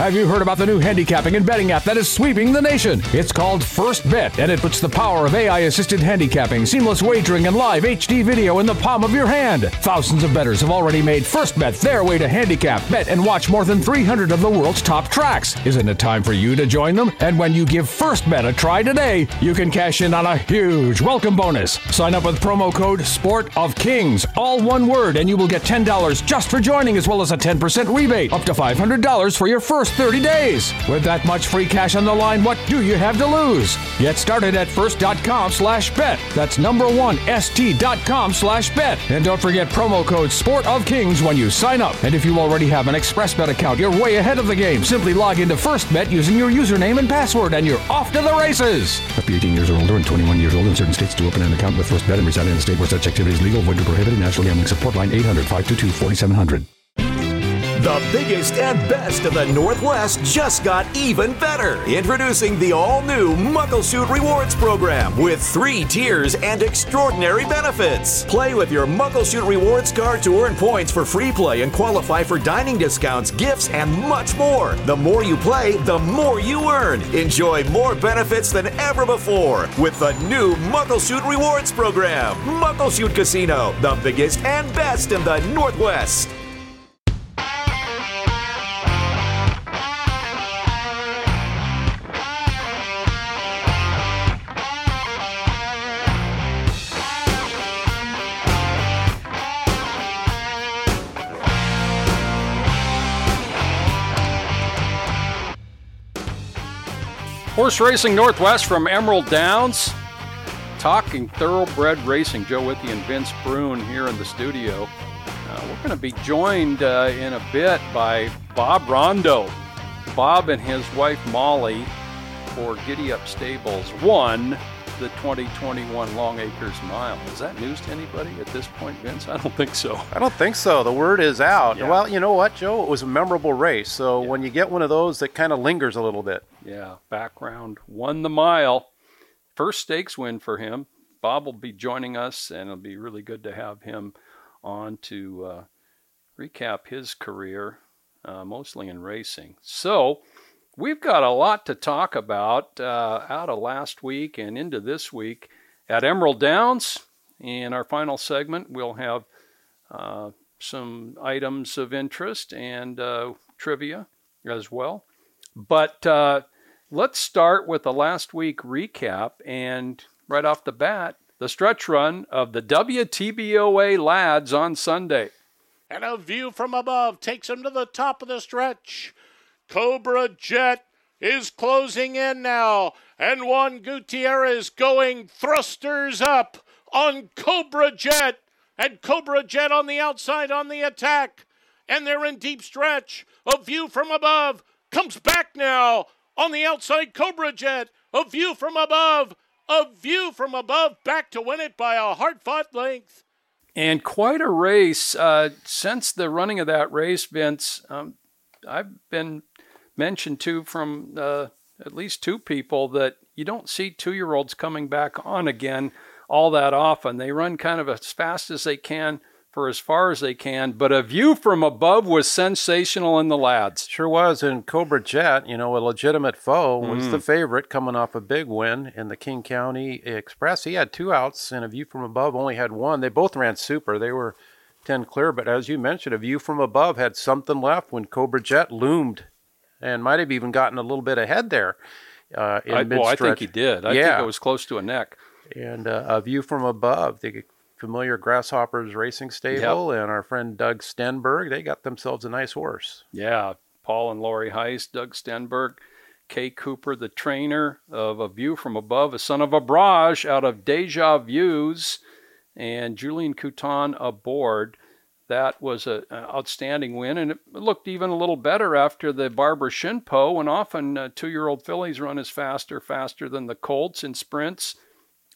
Have you heard about the new handicapping and betting app that is sweeping the nation? It's called First Bet, and it puts the power of AI assisted handicapping, seamless wagering, and live HD video in the palm of your hand. Thousands of bettors have already made First Bet their way to handicap, bet, and watch more than 300 of the world's top tracks. Isn't it time for you to join them? And when you give First Bet a try today, you can cash in on a huge welcome bonus. Sign up with promo code Sport of Kings, all one word, and you will get $10 just for joining, as well as a 10% rebate, up to $500 for your first 30 days. With that much free cash on the line, what do you have to lose? Get started at first.com slash bet. That's number one, st.com slash bet. And don't forget promo code Sport of Kings when you sign up. And if you already have an ExpressBet account, you're way ahead of the game. Simply log into FirstBet using your username and password, and you're off to the races. Up to 18 years or older and 21 years old in certain states to open an account with FirstBet and reside in a state where such activity is legal, void, or prohibited. National Gambling Support Line 800 522 4700. The biggest and best of the Northwest just got even better. Introducing the all new Muckleshoot Rewards program with three tiers and extraordinary benefits. Play with your Muckleshoot Rewards card to earn points for free play and qualify for dining discounts, gifts, and much more. The more you play, the more you earn. Enjoy more benefits than ever before with the new Muckleshoot Rewards program. Muckleshoot Casino, the biggest and best in the Northwest. Horse Racing Northwest from Emerald Downs. Talking thoroughbred racing. Joe Withee and Vince Bruun here in the studio. Uh, we're going to be joined uh, in a bit by Bob Rondeau. Bob and his wife Molly for Giddy Up Stables won the 2021 Longacres Mile. Is that news to anybody at this point, Vince? I don't think so. I don't think so. The word is out. Yeah. Well, you know what, Joe? It was a memorable race. So Yeah. when you get one of those that kind of lingers a little bit. Yeah, background won the mile. First stakes win for him. Bob will be joining us, and it'll be really good to have him on to uh, recap his career, uh, mostly in racing. So, we've got a lot to talk about uh, out of last week and into this week at Emerald Downs. In our final segment, we'll have uh, some items of interest and uh, trivia as well. But uh, let's start with the last week recap. And right off the bat, the stretch run of the WTBOA lads on Sunday. and a view from above takes him to the top of the stretch. Cobra Jet is closing in now, and Juan Gutierrez going thrusters up on Cobra Jet, and Cobra Jet on the outside on the attack, and they're in deep stretch. A view from above comes back now on the outside. Cobra Jet, a view from above, a view from above, back to win it by a hard fought length. And quite a race. Uh, since the running of that race, Vince, um, I've been mentioned to from uh, at least two people that you don't see two year olds coming back on again all that often. They run kind of as fast as they can for as far as they can, but a view from above was sensational in the lads. Sure was. And Cobra Jet, you know, a legitimate foe, was Mm. the favorite coming off a big win in the King County Express. He had two outs, and a view from above only had one. They both ran super. They were 10 clear, but as you mentioned, a view from above had something left when Cobra Jet loomed and might have even gotten a little bit ahead there. Uh, in I, well, I think he did. I yeah. think it was close to a neck. and uh, a view from above. The familiar Grasshoppers Racing Stable and our friend Doug Stenberg, they got themselves a nice horse. Yeah, Paul and Lori Heist, Doug Stenberg, Kay Cooper, the trainer of A View from Above, a son of a barrage out of Deja Views, and Julien Couton aboard. That was a, an outstanding win, and it looked even a little better after the Barbara Shinpoch. And often uh, two-year-old fillies run as faster, faster than the colts in sprints.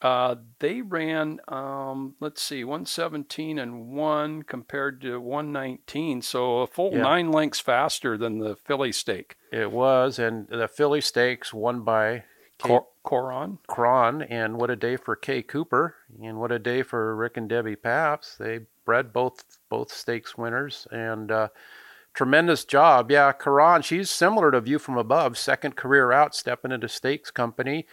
Uh, they ran, um, let's see, 117 and 1 compared to 119. So a full Yeah. nine lengths faster than the filly stake. It was, and the Filly Stakes won by Cor- Coron. Cron, and what a day for Kay Cooper, and what a day for Rick and Debbie Pabst. They bred both both stakes winners, and uh, tremendous job. Yeah, Karan, she's similar to View from Above, second career out, stepping into stakes company.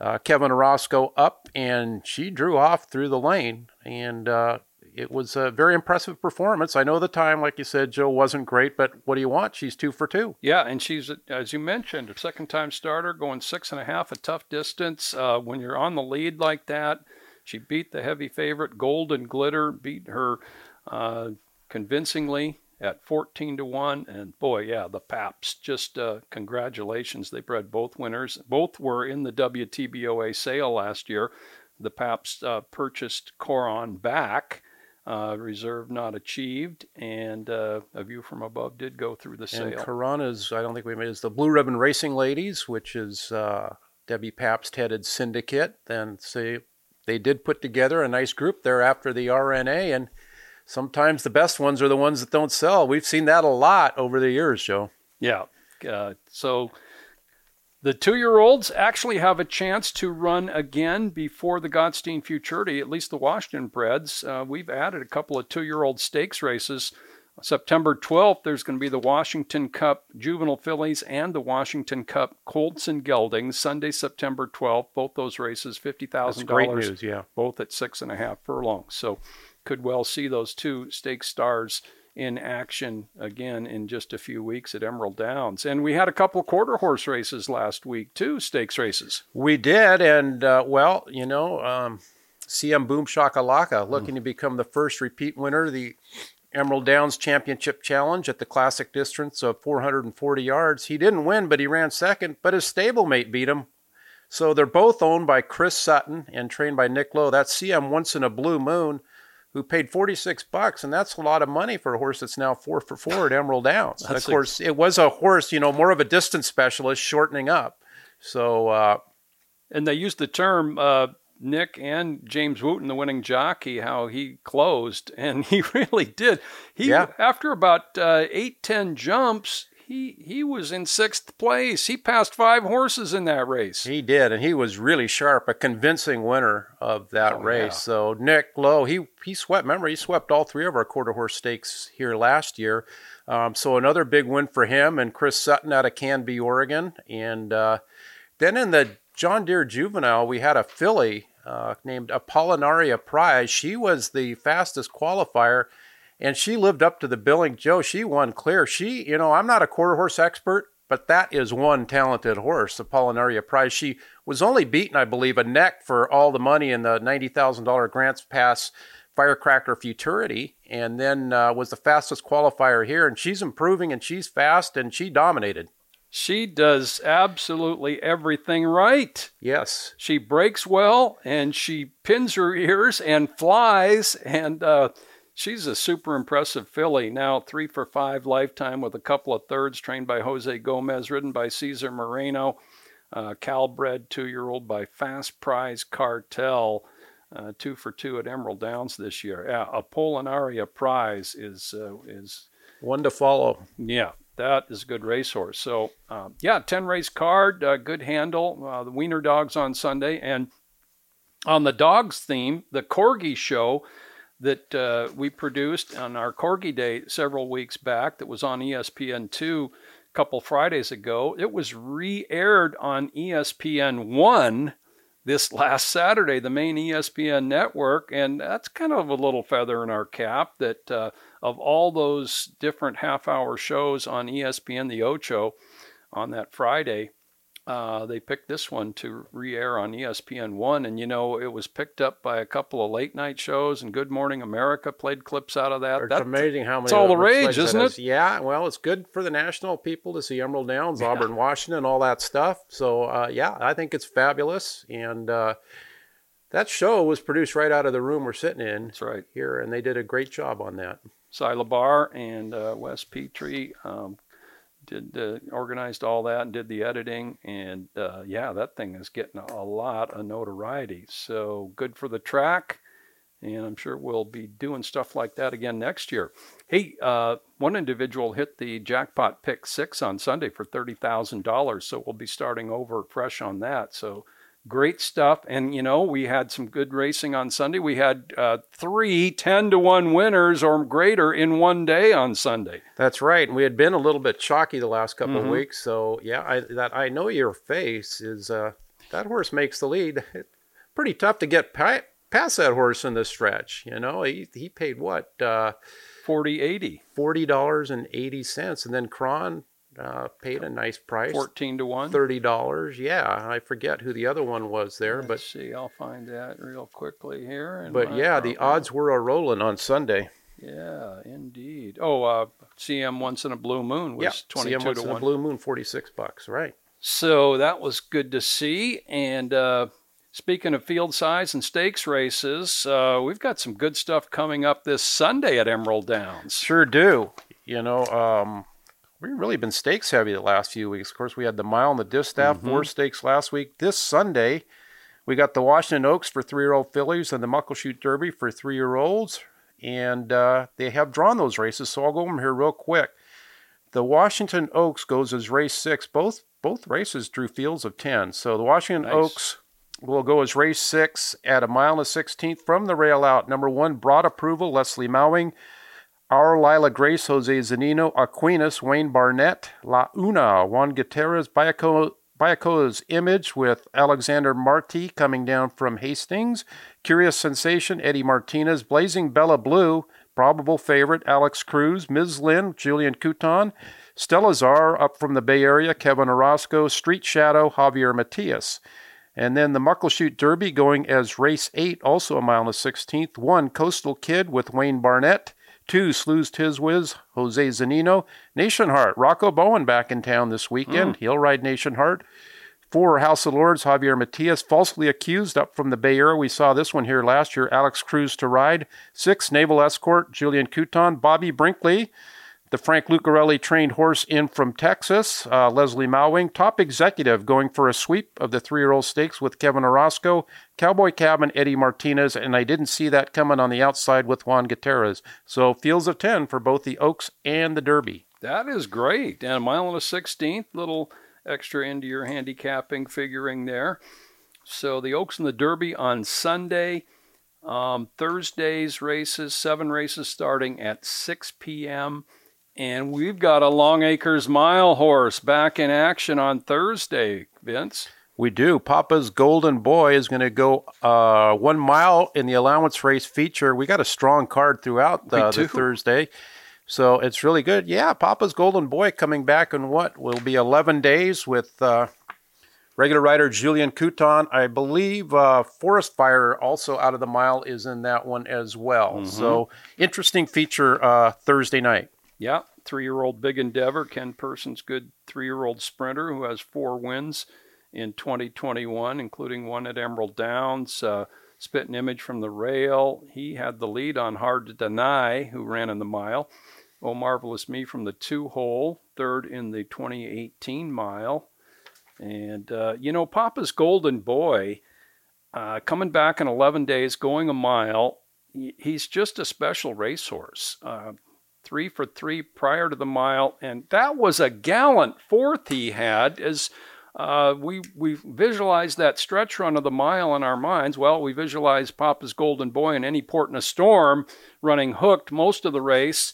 Uh, Kevin Orozco up, and she drew off through the lane, and uh, it was a very impressive performance. I know the time, like you said, Joe, wasn't great, but what do you want? She's two for two. Yeah, and she's, as you mentioned, a second time starter, going six and a half, a tough distance. Uh, when you're on the lead like that, she beat the heavy favorite, Golden Glitter, beat her uh, convincingly at 14 to 1 and boy yeah the paps just uh, congratulations. They bred both winners. Both were in the wtboa sale last year. The paps uh, purchased coron back uh, reserve not achieved, and uh, a view from above did go through the sale. And Corana's, I don't think we made, is the Blue Ribbon Racing Ladies, which is uh, Debbie Pabst headed syndicate. And say they did put together a nice group there after the RNA, and sometimes the best ones are the ones that don't sell. We've seen that a lot over the years, Joe. Yeah. Uh, so the two year olds actually have a chance to run again before the Gottstein Futurity, at least the Washington breds. Uh, we've added a couple of two year old stakes races. September 12th, there's going to be the Washington Cup Juvenile Fillies and the Washington Cup Colts and Geldings. Sunday, September 12th, both those races, $50,000. Great news, yeah. Both at six and a half furlongs. So could well see those two stake stars in action again in just a few weeks at Emerald Downs. And we had a couple quarter horse races last week, too, stakes races. We did. And, uh, well, you know, um, CM Boom Shakalaka looking mm. to become the first repeat winner of the Emerald Downs Championship Challenge at the classic distance of 440 yards. He didn't win, but he ran second, but his stablemate beat him. So they're both owned by Chris Sutton and trained by Nick Lowe. That's CM Once in a Blue Moon who paid 46 bucks and that's a lot of money for a horse that's now four for four at emerald downs of course it was a horse you know more of a distance specialist shortening up so uh, and they used the term uh, nick and james wooten the winning jockey how he closed and he really did he yeah. after about uh, eight ten jumps he he was in sixth place. He passed five horses in that race. He did, and he was really sharp, a convincing winner of that oh, race. Yeah. So Nick Lowe, he he swept. Remember, he swept all three of our quarter horse stakes here last year. Um, so another big win for him and Chris Sutton out of Canby, Oregon, and uh, then in the John Deere Juvenile, we had a filly uh, named Apollinaria Prize. She was the fastest qualifier and she lived up to the billing. Joe, she won clear. She, you know, I'm not a quarter horse expert, but that is one talented horse, Apollinaria Prize. She was only beaten, I believe, a neck for all the money in the $90,000 Grants Pass Firecracker Futurity, and then uh, was the fastest qualifier here. And she's improving, and she's fast, and she dominated. She does absolutely everything right. Yes. She breaks well, and she pins her ears and flies, and uh, She's a super impressive filly. Now three for five lifetime with a couple of thirds, trained by Jose Gomez, ridden by Cesar Moreno. Uh, Calbred two year old by Fast Prize Cartel. Uh, two for two at Emerald Downs this year. Yeah, Apollinaria Prize is uh, is one to follow. Yeah, that is a good racehorse. So uh, yeah, ten race card, uh, good handle. Uh, the Wiener Dogs on Sunday, and on the dogs theme, the Corgi Show that uh, we produced on our Corgi Day several weeks back that was on ESPN2 a couple Fridays ago. It was re aired on ESPN1 this last Saturday, the main ESPN network. And that's kind of a little feather in our cap that uh, of all those different half hour shows on ESPN, the Ocho, on that Friday, uh, they picked this one to re-air on ESPN1, and you know it was picked up by a couple of late night shows, and Good Morning America played clips out of that. It's That's amazing how many. It's all the rage, isn't it? Is. Yeah, well, it's good for the national people to see Emerald Downs, yeah. Auburn, Washington, all that stuff. So uh, yeah, I think it's fabulous, and uh, that show was produced right out of the room we're sitting in. That's right here, and they did a great job on that. Cy and uh, Wes Petrie um, did uh, organized all that and did the editing and uh, yeah that thing is getting a lot of notoriety. So good for the track and i'm sure we'll be doing stuff like that again next year. Hey uh, one individual hit the jackpot pick six on sunday for $30000 so we'll be starting over fresh on that. So great stuff. And, you know, we had some good racing on Sunday. We had uh, three 10 to 1 winners or greater in one day on Sunday. That's right. And we had been a little bit chalky the last couple mm-hmm. of weeks. So, yeah, I, that I know your face is uh, that horse makes the lead. pretty tough to get pa- past that horse in the stretch. You know, he, he paid what? Uh, 40 80 $40.80. And then Cron uh, paid a nice price. 14 to 1. $30. Yeah, I forget who the other one was there. Let's but see, I'll find that real quickly here. But yeah, program. the odds were a rolling on Sunday. Yeah, indeed. Oh, uh, CM Once in a Blue Moon was yep, 22 CM Once to in 1. a Blue Moon, 46 bucks, right. So that was good to see. And uh, speaking of field size and stakes races, uh, we've got some good stuff coming up this Sunday at Emerald Downs. Sure do. You know, um, we've really been stakes heavy the last few weeks. Of course, we had the mile and the distaff, mm-hmm. four stakes last week. This Sunday, we got the Washington Oaks for three year old fillies and the Muckleshoot Derby for three year olds. And uh, they have drawn those races, so I'll go over them here real quick. The Washington Oaks goes as race six. Both both races drew fields of ten. So the Washington nice. Oaks will go as race six at a mile and a sixteenth from the rail out. Number one, broad approval, Leslie Mawing. Our Lila Grace, Jose Zunino, Aquinas, Wayne Barnett, La Una, Juan Gutierrez, Bayaco's Image with Alexander Marti coming down from Hastings, Curious Sensation, Eddie Martinez, Blazing Bella Blue, Probable Favorite, Alex Cruz, Ms. Lynn, Julien Couton, Stella Czar up from the Bay Area, Kevin Orozco, Street Shadow, Javier Matias. And then the Muckleshoot Derby going as race eight, also a mile and a sixteenth. One, Coastal Kid with Wayne Barnett. Two, Slews Tizwiz, Jose Zunino. Nation Heart, Rocco Bowen back in town this weekend. Mm. He'll ride Nation Heart. Four, House of Lords, Javier Matias, falsely accused up from the Bay Area. We saw this one here last year, Alex Cruz to ride. Six, Naval Escort, Julien Couton, Bobby Brinkley, the Frank Lucarelli trained horse in from Texas, uh, Leslie Mawing, top executive going for a sweep of the three year old stakes with Kevin Orozco, Cowboy Cabin, Eddie Martinez, and I didn't see that coming on the outside with Juan Gutierrez. So fields of 10 for both the Oaks and the Derby. That is great. And a mile and a 16th, little extra into your handicapping figuring there. So the Oaks and the Derby on Sunday. Um, Thursday's races, seven races starting at 6 p.m. And we've got a Longacres Mile horse back in action on Thursday, Vince. We do. Papa's Golden Boy is going to go uh, one mile in the allowance race feature. We got a strong card throughout the, the Thursday. So it's really good. Yeah, Papa's Golden Boy coming back in what will be 11 days with uh, regular rider Julien Couton. I believe uh, Forest Fire, also out of the mile, is in that one as well. Mm-hmm. So interesting feature uh, Thursday night. Yeah, three year old Big Endeavor, Ken Person's good three year old sprinter who has four wins in 2021, including one at Emerald Downs. Uh, spit an image from the rail. He had the lead on Hard to Deny, who ran in the mile. Oh Marvelous Me from the two hole, third in the 2018 mile. And, uh, you know, Papa's Golden Boy, uh, coming back in 11 days, going a mile, he's just a special racehorse. Uh, three for three prior to the mile, and that was a gallant fourth he had as uh, we we visualized that stretch run of the mile in our minds. Well, we visualized Papa's Golden Boy in any port in a storm running hooked most of the race,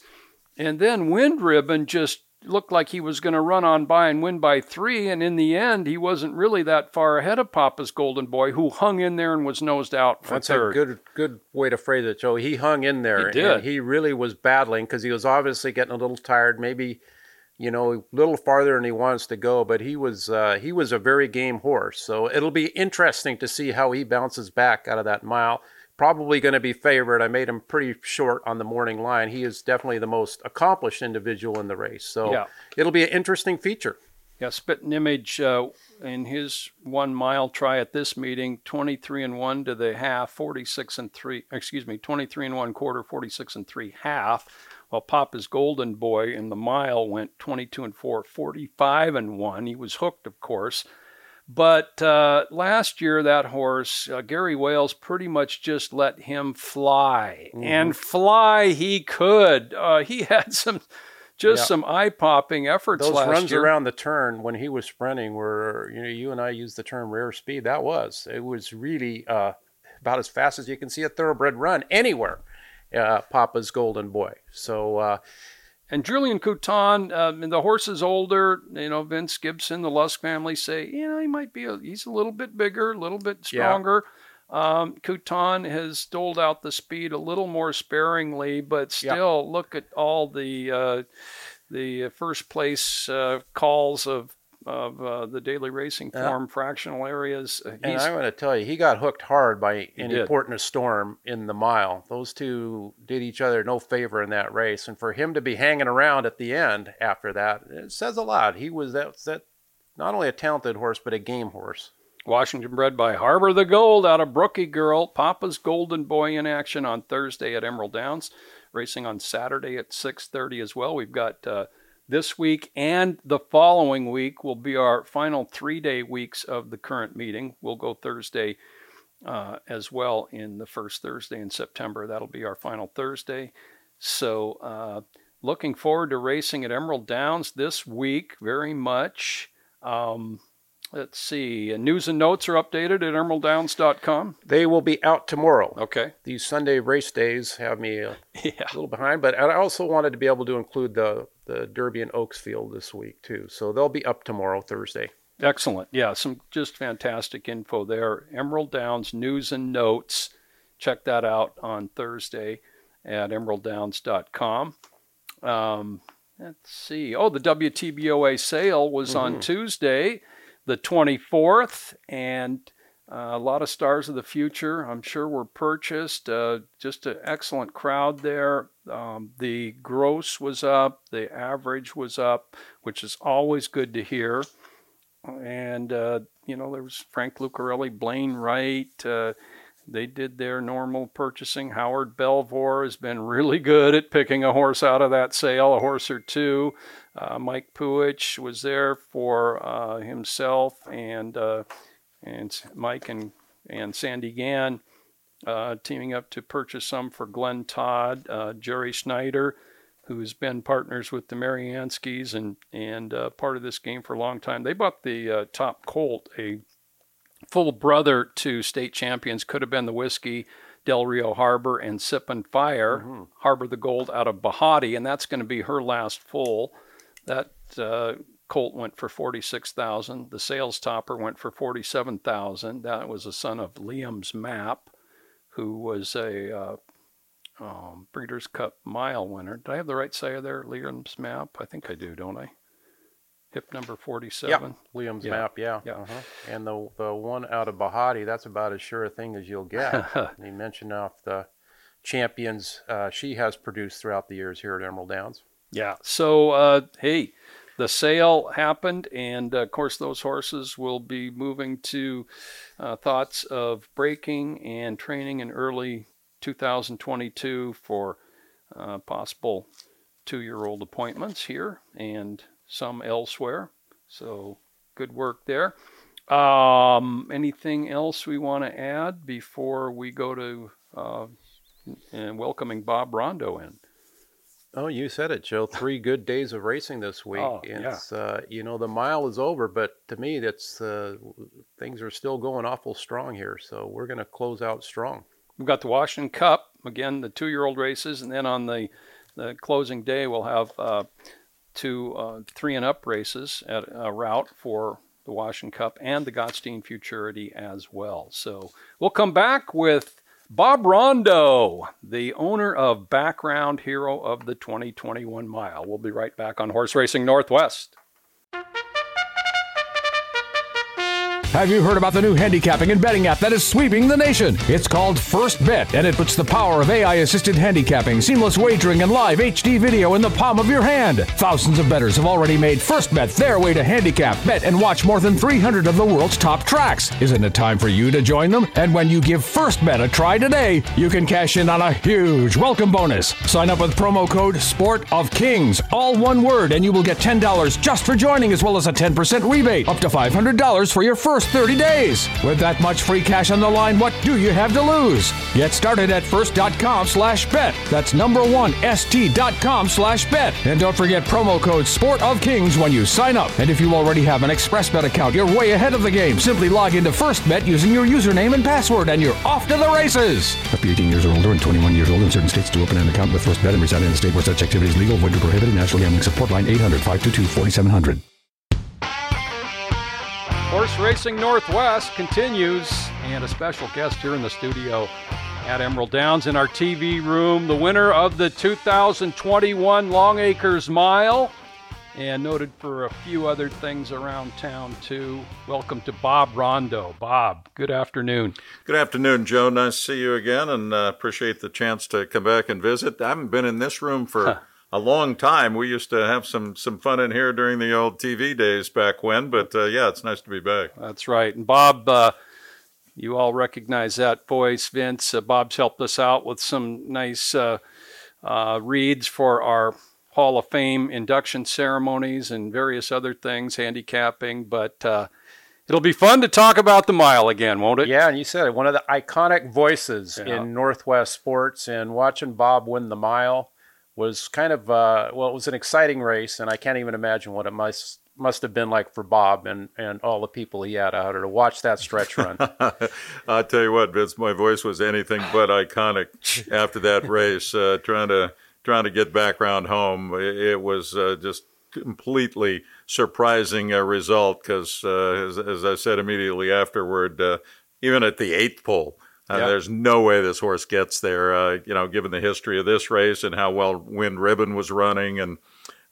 and then Wind Ribbon just looked like he was going to run on by and win by three, and in the end, he wasn't really that far ahead of Papa's Golden Boy, who hung in there and was nosed out for That's third. a good good way to phrase it, Joe. He hung in there. He did. he really was battling because he was obviously getting a little tired, maybe you know a little farther than he wants to go, but he was uh, he was a very game horse. So it'll be interesting to see how he bounces back out of that mile probably going to be favored. I made him pretty short on the morning line. He is definitely the most accomplished individual in the race. So yeah. it'll be an interesting feature. Yeah, spit an image uh, in his one mile try at this meeting, 23 and 1 to the half, 46 and 3, excuse me, 23 and 1 quarter, 46 and 3 half. While Papa's Golden Boy in the mile went 22 and 4, 45 and 1. He was hooked, of course. But uh, last year, that horse, uh, Gary Wales, pretty much just let him fly. Mm-hmm. And fly he could. Uh, he had some just some eye-popping efforts Those runs year. around the turn when he was sprinting were, you know, you and I used the term rare speed. That was. It was really uh, about as fast as you can see a thoroughbred run anywhere. Uh, Papa's golden boy. So uh, And Julien Couton, um, and the horse is older. You know, Vince Gibson, the Lusk family say, you know, he might be, a, he's a little bit bigger, a little bit Yeah. stronger. Um, Couton has doled out the speed a little more sparingly, but Yeah. still, look at all the uh, the first place uh, calls of of uh, the daily racing Yeah. form fractional areas. Uh, And I'm going to tell you, he got hooked hard by He any did. port in a storm in the mile. Those two did each other no favor in that race, and for him to be hanging around at the end after that, it says a lot. He was that, that not only a talented horse, but a game horse. Washington bred by Harbor the Gold out of Brookie Girl. Papa's Golden Boy in action on Thursday at Emerald Downs. Racing on Saturday at 6:30 as well. We've got uh, this week and the following week will be our final three-day weeks of the current meeting. We'll go Thursday uh, as well in the first Thursday in September. That'll be our final Thursday. So uh, looking forward to racing at Emerald Downs this week very much. Um, Let's see. News and notes are updated at emeralddowns.com. They will be out tomorrow. Okay. These Sunday race days have me a Yeah. little behind, but I also wanted to be able to include the the Derby and Oaks field this week too. So they'll be up tomorrow, Thursday. Excellent. Yeah, some just fantastic info there. Emerald Downs news and notes. Check that out on Thursday at emeralddowns.com. Um, let's see. Oh, the WTBOA sale was on Tuesday, the 24th, and uh, a lot of stars of the future, I'm sure, were purchased. Uh, just an excellent crowd there. Um, the gross was up, the average was up, which is always good to hear and uh, you know there was Frank Lucarelli, Blaine Wright. Uh, they did their normal purchasing. Howard Belvoir has been really good at picking a horse out of that sale, a horse or two. Uh, Mike Puhich was there for uh, himself and and Mike and and Sandy Gann. Uh, teaming up to purchase some for Glenn Todd, uh, Jerry Schneider, who's been partners with the Marianskis and and uh, part of this game for a long time. They bought the uh, top colt, a full brother to state champions, could have been the whiskey, Del Rio Harbor and Sip and Fire, Harbor the Gold out of Bahati, and that's going to be her last full. That uh, colt went for forty six thousand. The sales topper went for forty seven thousand. That was a son of Liam's Map, who was a uh, um, Breeders' Cup Mile winner. Did I have the right side there, Liam's map? I think I do, don't I? Hip number 47. Liam's Yeah. map, yeah. Yeah. Uh-huh. And the the one out of Bahati, that's about as sure a thing as you'll get. you mentioned off the champions uh, she has produced throughout the years here at Emerald Downs. Yeah. So, uh, hey, the sale happened, and of course, those horses will be moving to uh, thoughts of breaking and training in early 2022 for uh, possible two year old appointments here and some elsewhere. So, good work there. Um, anything else we want to add before we go to uh, and welcoming Bob Rondeau in? Oh, you said it, Joe. Three good days of racing this week. Oh, yeah. uh, you know the mile is over, but to me, that's uh, things are still going awful strong here. So we're going to close out strong. We've got the Washington Cup again, the two-year-old races, and then on the the closing day we'll have uh, two uh, three and up races at a route for the Washington Cup and the Gottstein Futurity as well. So we'll come back with Bob Rondeau, the owner of Background Hero of the 2021 Mile. We'll be right back on Horse Racing Northwest. Have you heard about the new handicapping and betting app that is sweeping the nation? It's called First Bet, and it puts the power of AI assisted handicapping, seamless wagering, and live HD video in the palm of your hand. Thousands of bettors have already made First Bet their way to handicap, bet, and watch more than 300 of the world's top tracks. Isn't it time for you to join them? And when you give First Bet a try today, you can cash in on a huge welcome bonus. Sign up with promo code Sport of Kings, all one word, and you will get $10 just for joining, as well as a 10% rebate, up to $500 for your first first 30 days. With that much free cash on the line, what do you have to lose? Get started at first.com slash bet. That's number one, st.com slash bet. And don't forget promo code Sport of Kings when you sign up. And if you already have an ExpressBet account, you're way ahead of the game. Simply log into FirstBet using your username and password, and you're off to the races. Up to 18 years or older and 21 years old in certain states to open an account with FirstBet and reside in a state where such activity is legal, void or prohibited. National Gambling Support Line 800 522 4700. Horse Racing Northwest continues, and a special guest here in the studio at Emerald Downs in our TV room, the winner of the 2021 Longacres Mile, and noted for a few other things around town too. Welcome to Bob Rondeau. Bob, good afternoon. Good afternoon, Joe. Nice to see you again, and uh, appreciate the chance to come back and visit. I haven't been in this room for a long time. We used to have some some fun in here during the old TV days back when, but uh, yeah, it's nice to be back. That's right. And Bob, uh, you all recognize that voice, Vince. Uh, Bob's helped us out with some nice uh, uh, reads for our Hall of Fame induction ceremonies and various other things, handicapping. But uh, it'll be fun to talk about the mile again, won't it? Yeah, and you said it, one of the iconic voices Yeah. in Northwest sports, and watching Bob win the mile was kind of uh, well, it was an exciting race, and I can't even imagine what it must must have been like for Bob and and all the people he had out there to watch that stretch run. I'll tell you what, Vince, my voice was anything but iconic after that race. Uh, trying to trying to get back round home, it, it was uh, just completely surprising uh, result because, uh, as, as I said immediately afterward, uh, even at the eighth pole. Uh, Yeah. There's no way this horse gets there, uh, you know, given the history of this race and how well Wind Ribbon was running. And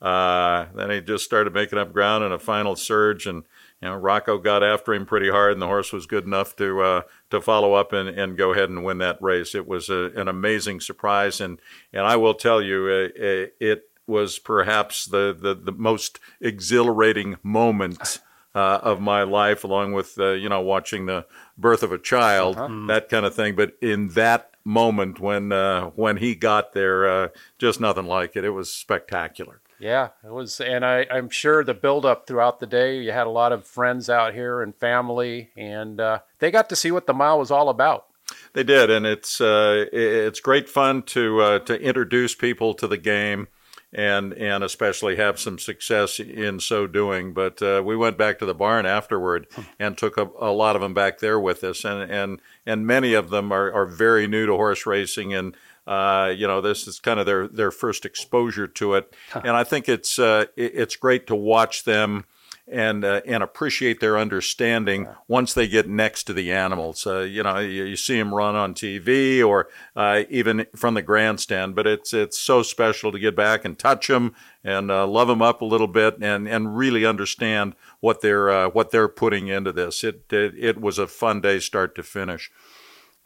uh, then he just started making up ground in a final surge. And, you know, Rocco got after him pretty hard, and the horse was good enough to uh, to follow up and, and go ahead and win that race. It was a, an amazing surprise. And, and I will tell you, uh, uh, it was perhaps the, the, the most exhilarating moment uh, of my life, along with uh, you know watching the birth of a child, that kind of thing. But in that moment when uh, when he got there, uh, just nothing like it. It was spectacular. Yeah, it was, and I, I'm sure the buildup throughout the day. You had a lot of friends out here and family, and uh, they got to see what the mile was all about. They did, and it's uh, it's great fun to uh, to introduce people to the game, and and especially have some success in so doing. But uh, we went back to the barn afterward and took a, a lot of them back there with us, and and and many of them are, are very new to horse racing and. Uh, you know, this is kind of their, their first exposure to it, and I think it's uh, it- it's great to watch them and uh, and appreciate their understanding once they get next to the animals. Uh, you know, you, you see them run on TV or uh, even from the grandstand, but it's it's so special to get back and touch them and uh, love them up a little bit and, and really understand what they're uh, what they're putting into this. It, it it was a fun day, start to finish.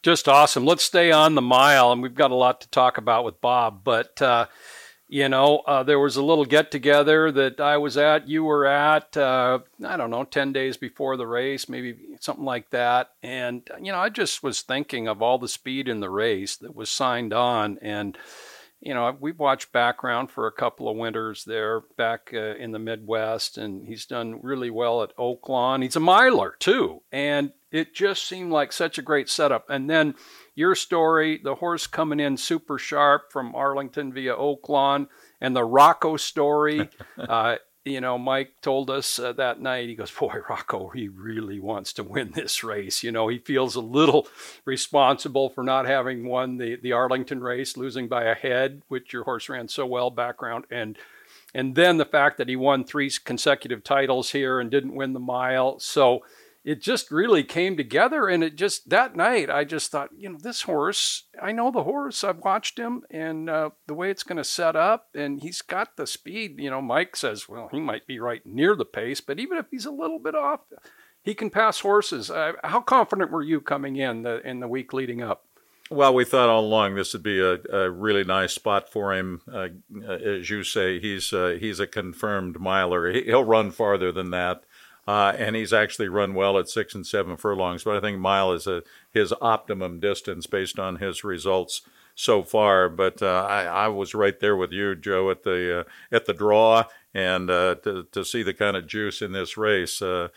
just awesome. Let's stay on the mile, and we've got a lot to talk about with Bob. But uh, you know, uh, there was a little get together that I was at, you were at. Uh, I don't know, ten days before the race, maybe something like that. And you know, I just was thinking of all the speed in the race that was signed on, and you know, we've watched background for a couple of winters there back uh, in the Midwest, and he's done really well at Oaklawn. He's a miler too, and it just seemed like such a great setup. And then your story, the horse coming in super sharp from Arlington via Oaklawn, and the Rocco story. uh, you know, Mike told us uh, that night, he goes, Boy, Rocco, he really wants to win this race. You know, he feels a little responsible for not having won the, the Arlington race, losing by a head, which your horse ran so well background. And and then the fact that he won three consecutive titles here and didn't win the mile. So it just really came together. And it just, that night, I just thought, you know, this horse, I know the horse, I've watched him and uh, the way it's going to set up, and he's got the speed. You know, Mike says, well, he might be right near the pace, but even if he's a little bit off, he can pass horses. Uh, how confident were you coming in the, in the week leading up? Well, we thought all along this would be a, a really nice spot for him. Uh, as you say, he's uh, he's a confirmed miler. He- He'll run farther than that, uh, and he's actually run well at six and seven furlongs. But I think mile is a, his optimum distance based on his results so far. But uh, I, I was right there with you, Joe, at the uh, at the draw, and uh, to to see the kind of juice in this race, uh,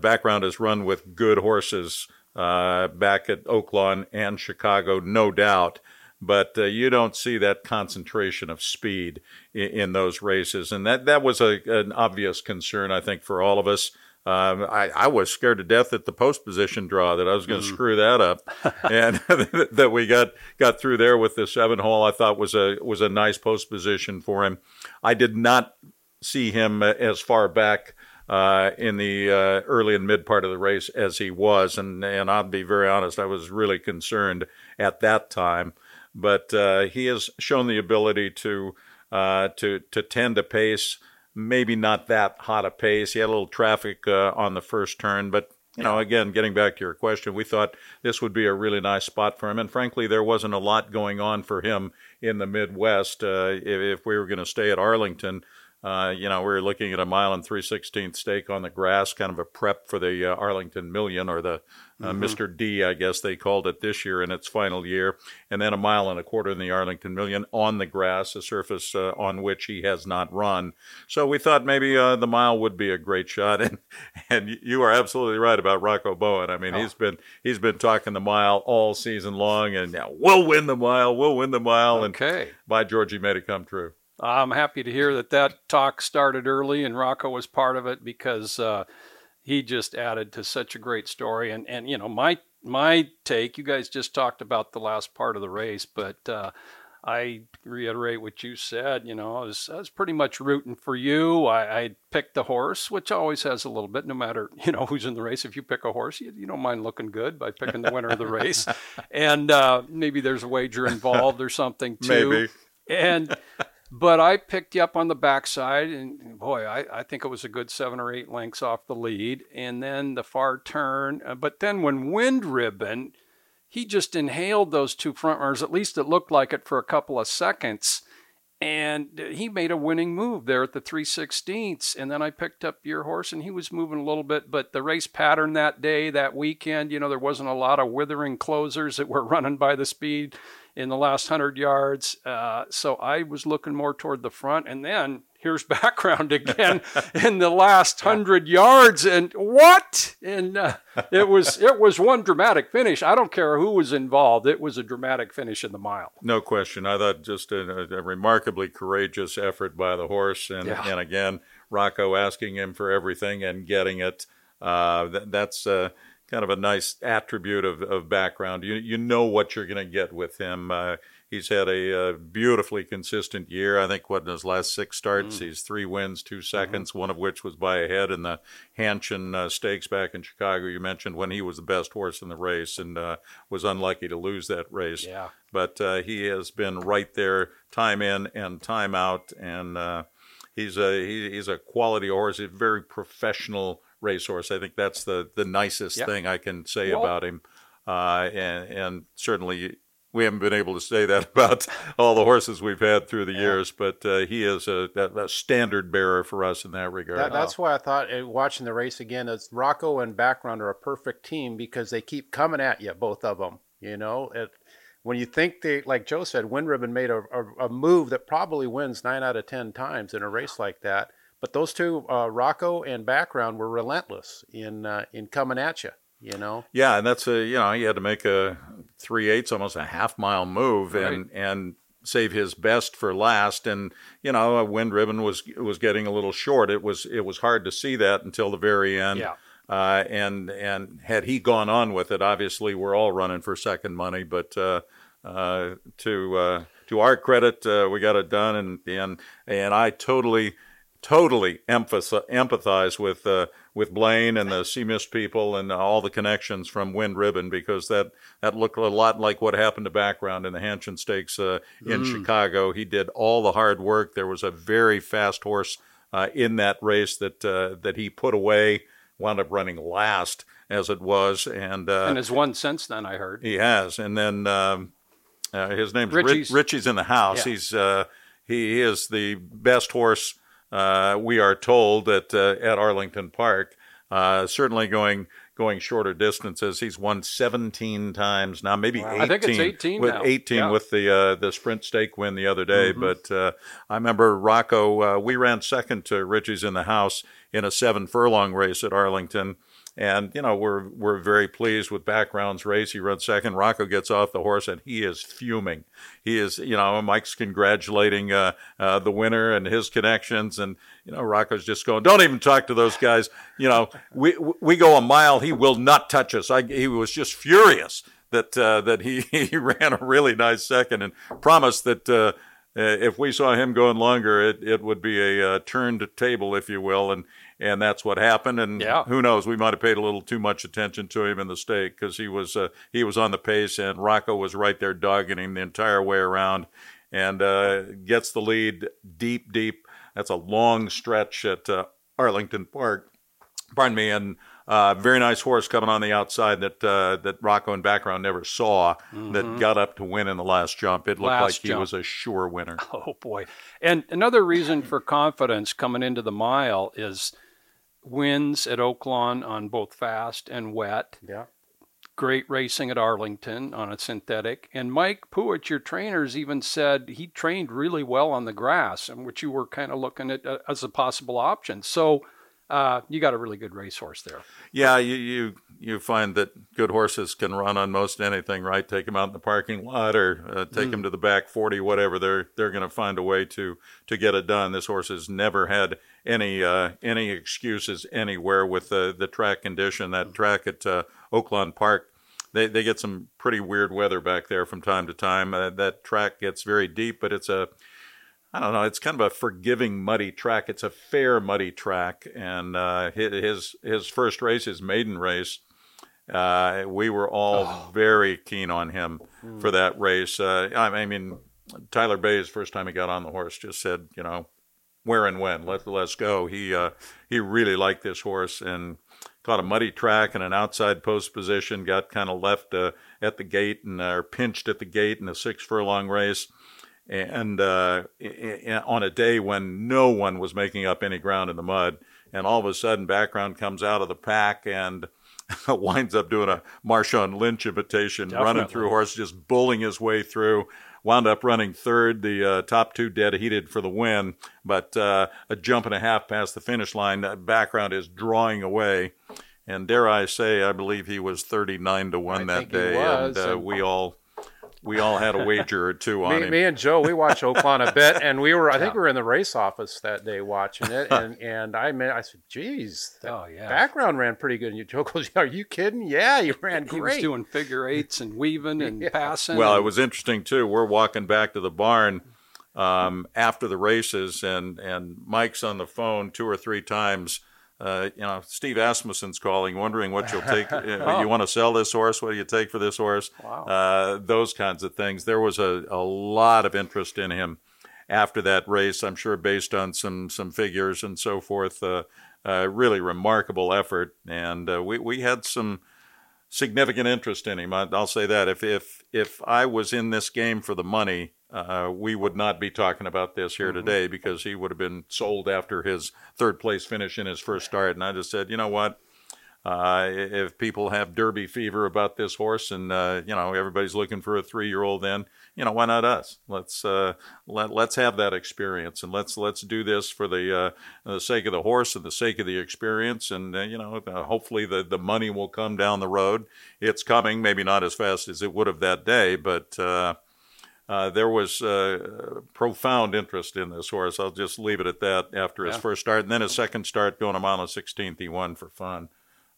background has run with good horses uh, back at Oaklawn and Chicago, no doubt. But uh, you don't see that concentration of speed in, in, those races, and that that was a, an obvious concern, I think, for all of us. Um, I, I, was scared to death at the post position draw that I was going to mm. screw that up, and that we got got through there with the seven hole. I thought was a was a nice post position for him. I did not see him as far back uh, in the uh, early and mid part of the race as he was, and and I'll be very honest, I was really concerned at that time. But uh, he has shown the ability to uh, to to tend a pace maybe not that hot a pace. He had a little traffic uh, on the first turn, but you know, again, getting back to your question, we thought this would be a really nice spot for him. And frankly, there wasn't a lot going on for him in the Midwest. Uh, if, if, we were going to stay at Arlington, uh, you know, we were looking at a mile and three sixteenth stake on the grass, kind of a prep for the uh, Arlington Million or the uh, mm-hmm. Mr. D, I guess they called it this year in its final year, and then a mile and a quarter in the Arlington Million on the grass, a surface uh, on which he has not run. So we thought maybe uh, the mile would be a great shot, and and you are absolutely right about Rocco Bowen. I mean, oh. he's been he's been talking the mile all season long, and now we'll win the mile, we'll win the mile, okay. and by George, he made it come true. I'm happy to hear that that talk started early and Rocco was part of it because uh, he just added to such a great story. And and you know my my take, you guys just talked about the last part of the race, but uh, I reiterate what you said. You know, I was, I was pretty much rooting for you. I, I, picked the horse, which always has a little bit, no matter you know who's in the race. If you pick a horse, you, you don't mind looking good by picking the winner of the race, and uh, maybe there's a wager involved or something too. Maybe. And but I picked you up on the backside, and boy, I, I think it was a good seven or eight lengths off the lead. And then the far turn. Uh, but then when Wind Ribbon, he just inhaled those two front runners. At least it looked like it for a couple of seconds. And he made a winning move there at the 316ths. And then I picked up your horse, and he was moving a little bit. But the race pattern that day, that weekend, you know, there wasn't a lot of withering closers that were running by the speed in the last 100 yards. Uh, so I was looking more toward the front. And then here's background again in the last 100 yards. And what? And uh, it was it was one dramatic finish. I don't care who was involved. It was a dramatic finish in the mile. No question. I thought just a, a remarkably courageous effort by the horse. And, yeah. and again, Rocco asking him for everything and getting it. Uh, that, that's uh, kind of a nice attribute of, of background. You you know what you're going to get with him. Uh, he's had a, uh, beautifully consistent year. I think what in his last six starts, mm. he's three wins, two mm-hmm. seconds, mm-hmm. one of which was by a head in the Hanshin uh, Stakes back in Chicago. You mentioned when he was the best horse in the race and uh, was unlucky to lose that race. Yeah. But uh, he has been right there, time in and time out, and uh, he's a he, he's a quality horse. He's a very professional racehorse. I think that's the the nicest yep. thing I can say well, about him. Uh, and and certainly we haven't been able to say that about all the horses we've had through the yeah. years, but uh, he is a, a, a, standard bearer for us in that regard. That, that's oh. why I thought uh, watching the race again, is Rocco and Background are a perfect team because they keep coming at you, both of them. You know, it, when you think they, like Joe said, Wind Ribbon made a, a, a, move that probably wins nine out of ten times in a race like that. But those two, uh, Rocco and Background, were relentless in uh, in coming at you. You know. Yeah, and that's a you know he had to make a three eighths, almost a half mile move, right. and and save his best for last. And you know, a wind ribbon was was getting a little short. It was it was hard to see that until the very end. Yeah. Uh, and and had he gone on with it, obviously we're all running for second money. But uh, uh, to uh, to our credit, uh, we got it done, and and and I totally totally empathize with uh, with Blaine and the Sea Mist people and all the connections from Wind Ribbon because that that looked a lot like what happened to Background in the Hanshin Stakes uh, in mm. Chicago. He did all the hard work. There was a very fast horse uh, in that race that uh, that he put away, wound up running last as it was, and uh, and has won since then. I heard he has, and then. Um, uh, his name's Richie's. Richie's in the house. Yeah. He's he is the best horse uh, we are told that uh, at Arlington Park. Uh, certainly going going shorter distances. He's won 17 times now, maybe 18. I think it's 18 with now. 18 Yeah. with the uh, the sprint stake win the other day. Mm-hmm. But uh, I remember Rocco. Uh, we ran second to Richie's in the house in a seven furlong race at Arlington. And you know we're we're very pleased with background's race. He runs second. Rocco gets off the horse and he is fuming. He is you know Mike's congratulating uh, uh, the winner and his connections, and you know Rocco's just going, don't even talk to those guys. You know we we go a mile, he will not touch us. I, he was just furious that uh, that he he ran a really nice second and promised that. Uh, uh, if we saw him going longer, it, it would be a uh, turned table, if you will, and and that's what happened. And Yeah. who knows, we might have paid a little too much attention to him in the stake because he was uh, he was on the pace, and Rocco was right there dogging him the entire way around, and uh, gets the lead deep, deep. That's a long stretch at uh, Arlington Park. Pardon me, and uh, very nice horse coming on the outside that uh, that Rocco and background never saw that got up to win in the last jump. It looked Mm-hmm. Last like he jump. was a sure winner. Oh boy. And another reason for confidence coming into the mile is wins at Oaklawn on both fast and wet. Yeah. Great racing at Arlington on a synthetic. And Mike Puhich, your trainers, even said he trained really well on the grass, and which you were kind of looking at uh, as a possible option. So uh, you got a really good racehorse there. Yeah, you, you you find that good horses can run on most anything, right? Take them out in the parking lot or uh, take them to the back forty, whatever. They're they're going to find a way to to get it done. This horse has never had any uh, any excuses anywhere with the the track condition. That track at uh, Oaklawn Park. They, they get some pretty weird weather back there from time to time. Uh, that track gets very deep, but it's a I don't know. It's kind of a forgiving muddy track. It's a fair muddy track, and uh, his his first race, his maiden race, uh, we were all very keen on him for that race. Uh, I, I mean, Tyler Baze first time he got on the horse just said, you know, where and when let let's go. He uh, he really liked this horse and caught a muddy track in an outside post position. Got kind of left uh, at the gate and uh, or pinched at the gate in a six furlong race and uh, on a day when no one was making up any ground in the mud, and all of a sudden, background comes out of the pack and winds up doing a Marshawn Lynch imitation, running Definitely. through horse, just bulling his way through. Wound up running third, the uh, top two dead heated for the win, but uh, a jump and a half past the finish line. That background is drawing away. And dare I say, I believe he was 39 to 1 I that day. and uh, and- we all. We all had a wager or two on Me, him. me and Joe, we watched Oaklawn a bit, and we were, I think we were in the race office that day watching it, and, and I meant, I said, geez, that Oh, yeah. background ran pretty good. And you Joe goes, are you kidding? Yeah, you ran He great. was doing figure eights and weaving and passing. Well, it was interesting too. We're walking back to the barn um, after the races, and and Mike's on the phone two or three times. Uh, you know, Steve Asmussen's calling, wondering what you'll take. uh, You want to sell this horse? What do you take for this horse? Wow. Uh, those kinds of things. There was a, a lot of interest in him after that race. I'm sure based on some some figures and so forth. Uh, uh, really remarkable effort, and uh, we we had some significant interest in him. I, I'll say that if if if I was in this game for the money, uh, we would not be talking about this here today because he would have been sold after his third place finish in his first start. And I just said, you know what? Uh, if people have Derby fever about this horse, and uh, you know everybody's looking for a three-year-old, then you know why not us? Let's uh, let let's have that experience, and let's let's do this for the uh, the sake of the horse and the sake of the experience, and uh, you know uh, hopefully the the money will come down the road. It's coming, maybe not as fast as it would have that day, but. Uh, there was uh, profound interest in this horse. I'll just leave it at that after his Yeah. first start. And then his second start, going a mile and 16th, he won for fun.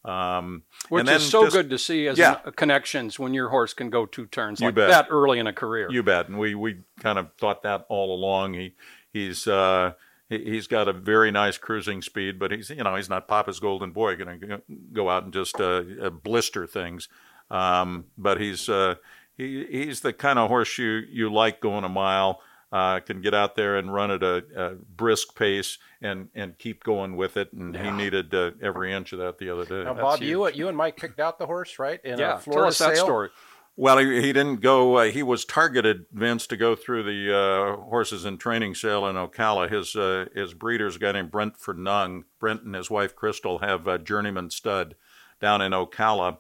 Um, Which then is so just- good to see as Yeah. an- connections when your horse can go two turns You like bet. that early in a career. You bet. And we, we kind of thought that all along. He he's uh, he, he's got a very nice cruising speed, but he's you know he's not Papa's golden boy going to go out and just uh, blister things. Um, but he's uh, he he's the kind of horse you you like going a mile. Uh, can get out there and run at a, a brisk pace and, and keep going with it. And he needed uh, every inch of that the other day. Now, Bob, you you and Mike picked out the horse, right? In yeah, a Florida tell us that story. Well, he, he didn't go. Uh, he was targeted, Vince, to go through the uh, horses and training sale in Ocala. His uh, his breeder's a guy named Brent Fernung. Brent and his wife Crystal have a Journeyman Stud down in Ocala.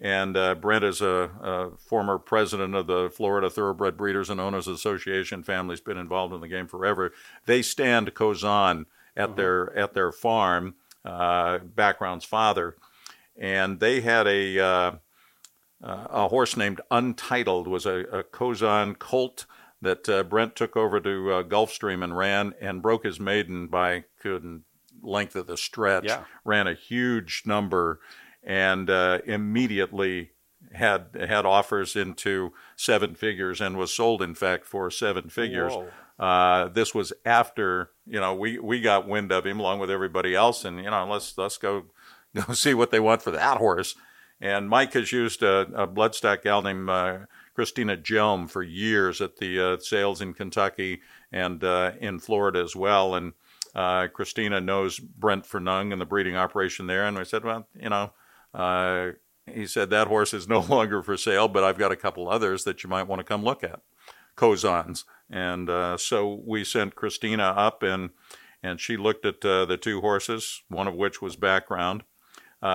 And uh, Brent is a, a, former president of the Florida Thoroughbred Breeders and Owners Association. Family's been involved in the game forever. They stand Khozan at their at their farm. Uh, background's father, and they had a uh, a horse named Untitled was a, a Khozan colt that uh, Brent took over to uh, Gulfstream and ran and broke his maiden by good length of the stretch. Yeah. Ran a huge number and uh, immediately had had offers into seven figures and was sold in fact for seven figures. Uh, this was after you know we, we got wind of him along with everybody else, and you know let's let's go go see what they want for that horse. And Mike has used a, a bloodstock gal named uh, Christina Jelm for years at the uh, sales in Kentucky and uh, in Florida as well. And uh, Christina knows Brent Fernung and the breeding operation there. And I said, well, you know, uh, he said that horse is no longer for sale, but I've got a couple others that you might want to come look at, Khozans. And uh, so we sent Christina up and and she looked at uh, the two horses, one of which was background.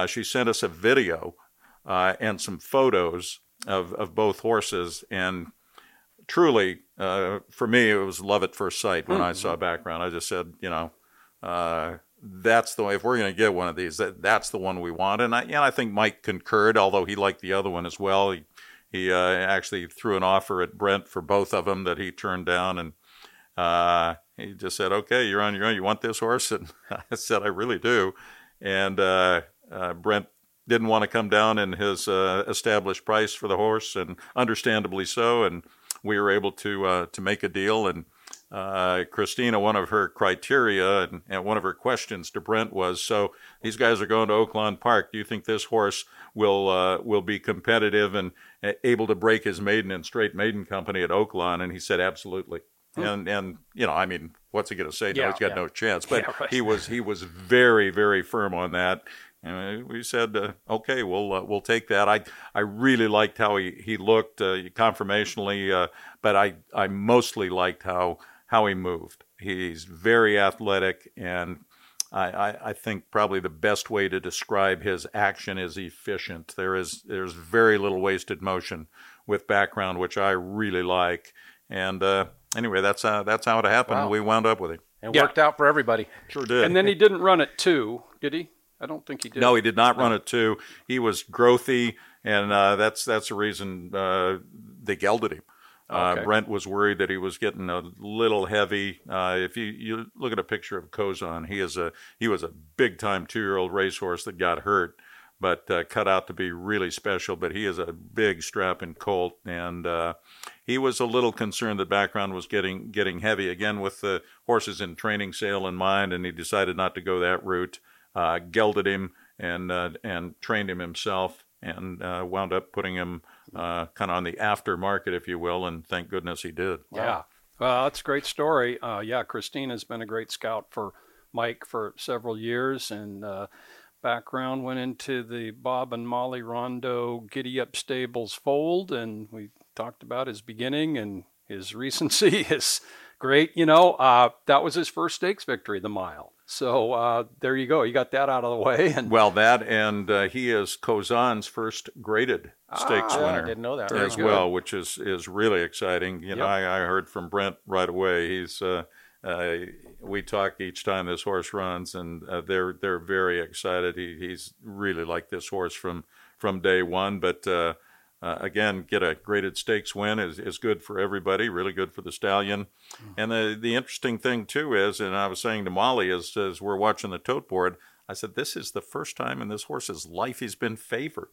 she sent us a video and some photos of, of both horses. And truly, uh, for me, it was love at first sight when mm-hmm. I saw background. I just said, you know, uh, that's the way. If we're going to get one of these, that, that's the one we want. And I, and I think Mike concurred, although he liked the other one as well. He, he uh, actually threw an offer at Brent for both of them that he turned down, and uh, he just said, "Okay, you're on your own. You want this horse?" And I said, "I really do." And uh, uh, Brent didn't want to come down in his uh, established price for the horse, and understandably so. And we were able to uh, to make a deal. And uh, Christina, one of her criteria and, and, one of her questions to Brent was, "So these guys are going to Oaklawn Park. Do you think this horse will uh, will be competitive and uh, able to break his maiden and straight maiden company at Oaklawn?" And he said, "Absolutely." Hmm. And and you know, I mean, what's he going to say? Yeah, no, he's got yeah. no chance. But Yeah, right. he was he was very very firm on that. And we said, uh, okay, we'll uh, we'll take that. I I really liked how he he looked uh, conformationally, uh, but I I mostly liked how how he moved. He's very athletic, and I, I, I think probably the best way to describe his action is efficient. There is there's very little wasted motion with background, which I really like. And uh, anyway, that's uh, that's how it happened. Wow. We wound up with him. It Yeah. worked out for everybody. Sure did. And then he didn't run it too, did he? I don't think he did. No, he did not run it too. He was growthy, and uh, that's that's the reason uh, they gelded him. Uh, Brent was worried that he was getting a little heavy. Uh, if you, you look at a picture of Khozan, he is a he was a big time two year old racehorse that got hurt, but uh, cut out to be really special. But he is a big strapping colt, and uh, he was a little concerned that background was getting getting heavy again with the horses in training sale in mind, and he decided not to go that route. Uh, gelded him and uh, and trained him himself, and uh, wound up putting him uh, kind of on the aftermarket, if you will. And thank goodness he did. Yeah. Well, that's a great story. Uh, yeah, Christina's been a great scout for Mike for several years, and uh, background went into the Bob and Molly Rondeau Giddy Up Stables fold, and we talked about his beginning and his recency is great. You know, uh, that was his first stakes victory, the mile. So uh, there you go. You got that out of the way, and Well, that and uh, he is Khozan's first graded stakes Ah, Yeah, I didn't know that. Very as good. well, which is is really exciting. You know, I, I heard from Brent right away. He's uh, uh, we talk each time this horse runs, and uh, they're they're very excited. He, he's really liked this horse from from day one. But uh, again, get a graded stakes win is, is good for everybody. Really good for the stallion. And the the interesting thing too is, and I was saying to Molly as as we're watching the tote board, I said this is the first time in this horse's life he's been favored.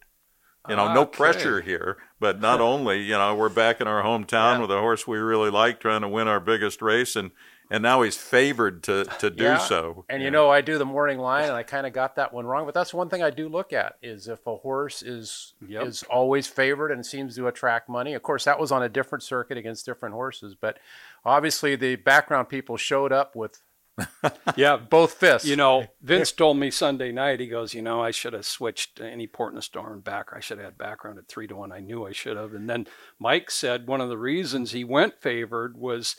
You know, no pressure here, but not only, you know, we're back in our hometown Yeah. with a horse we really like, trying to win our biggest race, and and now he's favored to to do Yeah. so. And you know, I do the morning line, and I kind of got that one wrong. But that's one thing I do look at is if a horse is Yep. is always favored and seems to attract money. Of course, that was on a different circuit against different horses, but obviously the background people showed up with yeah, both fists. You know, Vince told me Sunday night, he goes, you know, I should have switched any port in the storm back. I should have had background at three to one. I knew I should have. And then Mike said one of the reasons he went favored was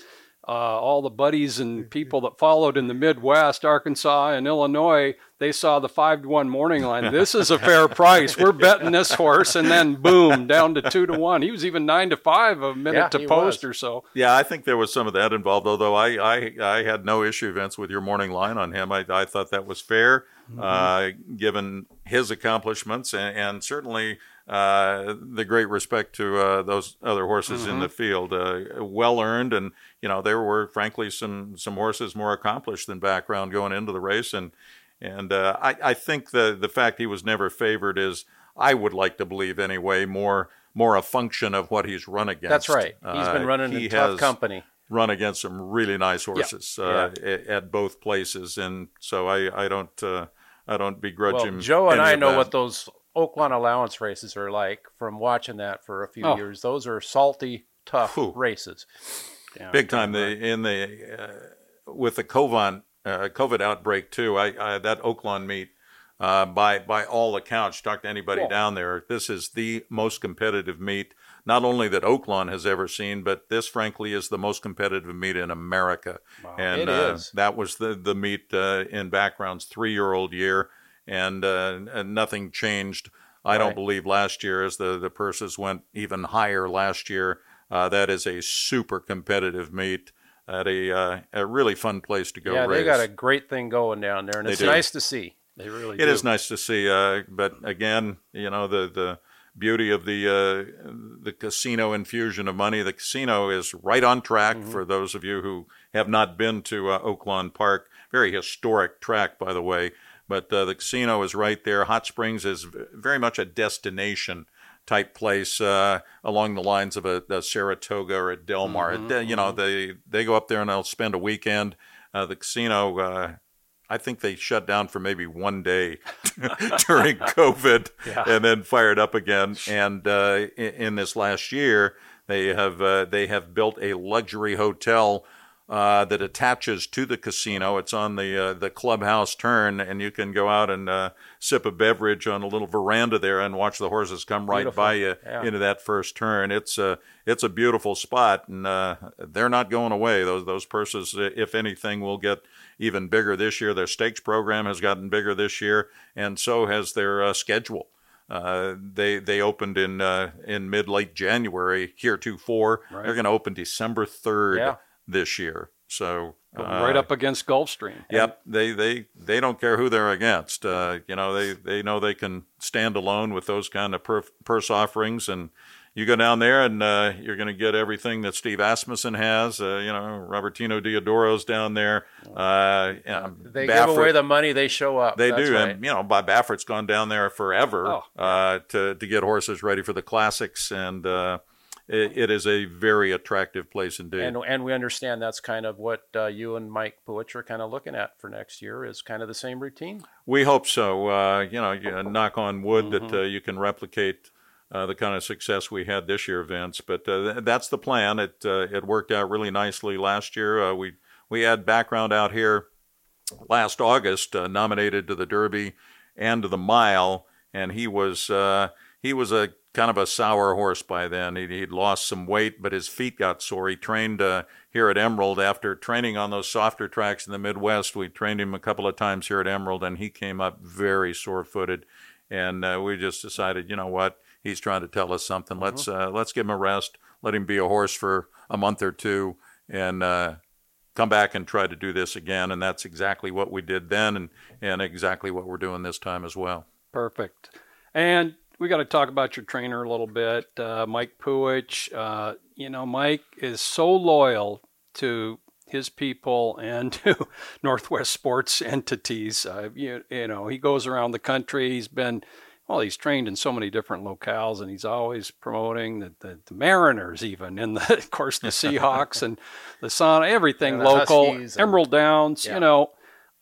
uh, all the buddies and people that followed in the Midwest, Arkansas and Illinois, they saw the five to one morning line. This is a fair price. We're betting this horse, and then boom, down to two to one. He was even nine to five a minute Yeah, to post was. or so. Yeah, I think there was some of that involved. Although I, I, I had no issue, Vince, with your morning line on him. I, I thought that was fair, uh, given his accomplishments, and, and certainly uh, the great respect to uh, those other horses in the field. Uh, well earned, and you know there were frankly some some horses more accomplished than background going into the race, and and uh, I, I think the the fact he was never favored is I would like to believe anyway more more a function of what he's run against. That's right. He's been Uh, running he in tough company. Run against some really nice horses uh, a- at both places, and so I, I don't uh, I don't begrudge Well, him. Joe and I know that. what those Oaklawn allowance races are like from watching that for a few Oh. years. Those are salty, tough Whew. races. big time. The in the uh, with the COVID uh, COVID outbreak too. I, I that Oaklawn meet. Uh, by by all accounts, talk to anybody Cool. down there. This is the most competitive meet, not only that Oaklawn has ever seen, but this, frankly, is the most competitive meet in America. And It uh, is. that was the the meet uh, in background's three year old year, and, uh, and nothing changed. I don't believe last year as the the purses went even higher last year. Uh, that is a super competitive meet at a uh, a really fun place to go yeah, race. they got a great thing going down there, and They it's do. nice to see. They really It do. is nice to see, uh, but again, you know the the beauty of the uh, the casino infusion of money. The casino is right on track Mm-hmm. for those of you who have not been to uh, Oaklawn Park. Very historic track, by the way. But uh, the casino is right there. Hot Springs is v- very much a destination type place uh, along the lines of a, a Saratoga or a Del Mar. Mm-hmm, It- you know, they they go up there and they'll spend a weekend. Uh, the casino. Uh, I think they shut down for maybe one day during COVID and then fired up again. And uh, in, in this last year, they have uh, they have built a luxury hotel uh, that attaches to the casino. It's on the uh, the clubhouse turn, and you can go out and uh, sip a beverage on a little veranda there and watch the horses come right Beautiful. by you Yeah. into that first turn. It's a it's a beautiful spot, and uh, they're not going away. Those those purses, if anything, will get even bigger this year. Their stakes program has gotten bigger this year, and so has their uh, schedule. Uh, they they opened in uh, in mid late January here to four. They're going to open December third Yeah. This year. So uh, right up against Gulfstream. Yep, they, they they don't care who they're against. Uh, you know, they, they know they can stand alone with those kind of per, purse offerings, and you go down there and uh, you're going to get everything that Steve Asmussen has. Uh, you know, Robertino Diodoro's down there. Uh, They Baffert- give away the money, they show up. they That's do, right. and you know, Bob Baffert's gone down there forever Oh. uh, to to get horses ready for the classics, and uh, it, is a very attractive place indeed. And and we understand that's kind of what uh, you and Mike Puhich are kind of looking at for next year is kind of the same routine. We hope so. Uh, you know, you knock on wood Mm-hmm. that uh, you can replicate uh, the kind of success we had this year, Vince. But uh, th- that's the plan. It uh, it worked out really nicely last year. Uh, we we had background out here last August, uh, nominated to the Derby and to the Mile, and he was uh, he was a kind of a sour horse by then. He'd, he'd lost some weight, but his feet got sore. He trained uh, here at Emerald after training on those softer tracks in the Midwest. We trained him a couple of times here at Emerald, and he came up very sore-footed. And uh, we just decided, you know what? He's trying to tell us something. Let's uh, let's give him a rest. Let him be a horse for a month or two, and uh, come back and try to do this again. And that's exactly what we did then, and and exactly what we're doing this time as well. Perfect. And we got to talk about your trainer a little bit, uh, Mike Puhich. Uh, you know, Mike is so loyal to his people and to Northwest sports entities. Uh, you, you know, he goes around the country. He's been, well, he's trained in so many different locales, and he's always promoting the, the, the Mariners, even, and the, of course the Seahawks and the Sun, everything local, Huskies and- Emerald Downs. Yeah. You know,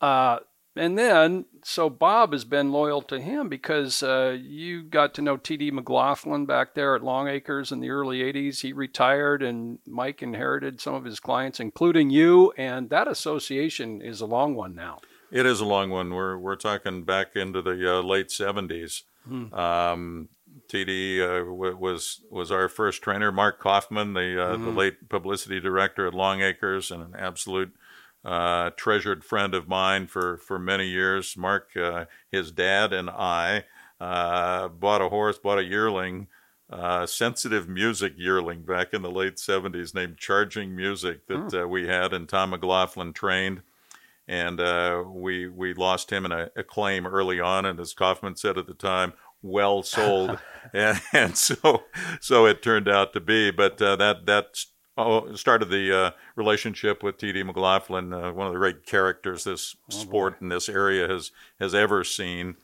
uh, and then, so Bob has been loyal to him because uh, you got to know T.D. McLaughlin back there at Longacres in the early 80s. He retired, and Mike inherited some of his clients, including you. And that association is a long one now. It is a long one. We're we're talking back into the uh, late seventies. Um, TD uh, w- was was our first trainer. Mark Kaufman, the uh, the late publicity director at Longacres, and an absolute uh, treasured friend of mine for for many years. Mark, uh, his dad, and I uh, bought a horse, bought a yearling. Uh, sensitive music yearling back in the late 70s named Charging Music that uh, we had, and Tom McLaughlin trained and uh, we we lost him in a, a claim early on, and as Kaufman said at the time, well sold, and, and so so it turned out to be. But uh, that that started the uh, relationship with T.D. McLaughlin, uh, one of the great characters this sport in this area has has ever seen,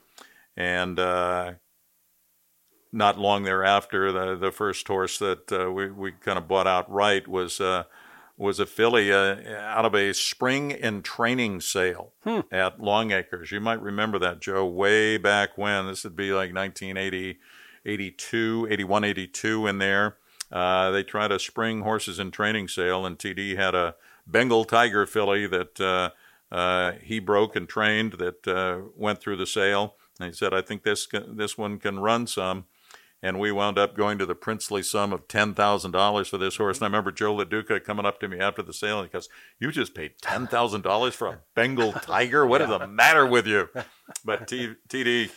and. Uh, not long thereafter, the the first horse that uh, we we kind of bought outright was uh, was a filly uh, out of a spring and training sale at Longacres. You might remember that, Joe, way back when. This would be like 1980, 82, 81, 82 in there. Uh, they tried a spring horses and training sale, and TD had a Bengal Tiger filly that uh, uh, he broke and trained that uh, went through the sale. And he said, I think this, this one can run some and we wound up going to the princely sum of ten thousand dollars for this horse. And I remember Joe LaDuca coming up to me after the sale and he goes, "You just paid ten thousand dollars for a Bengal tiger? What is the matter with you?" But T- TD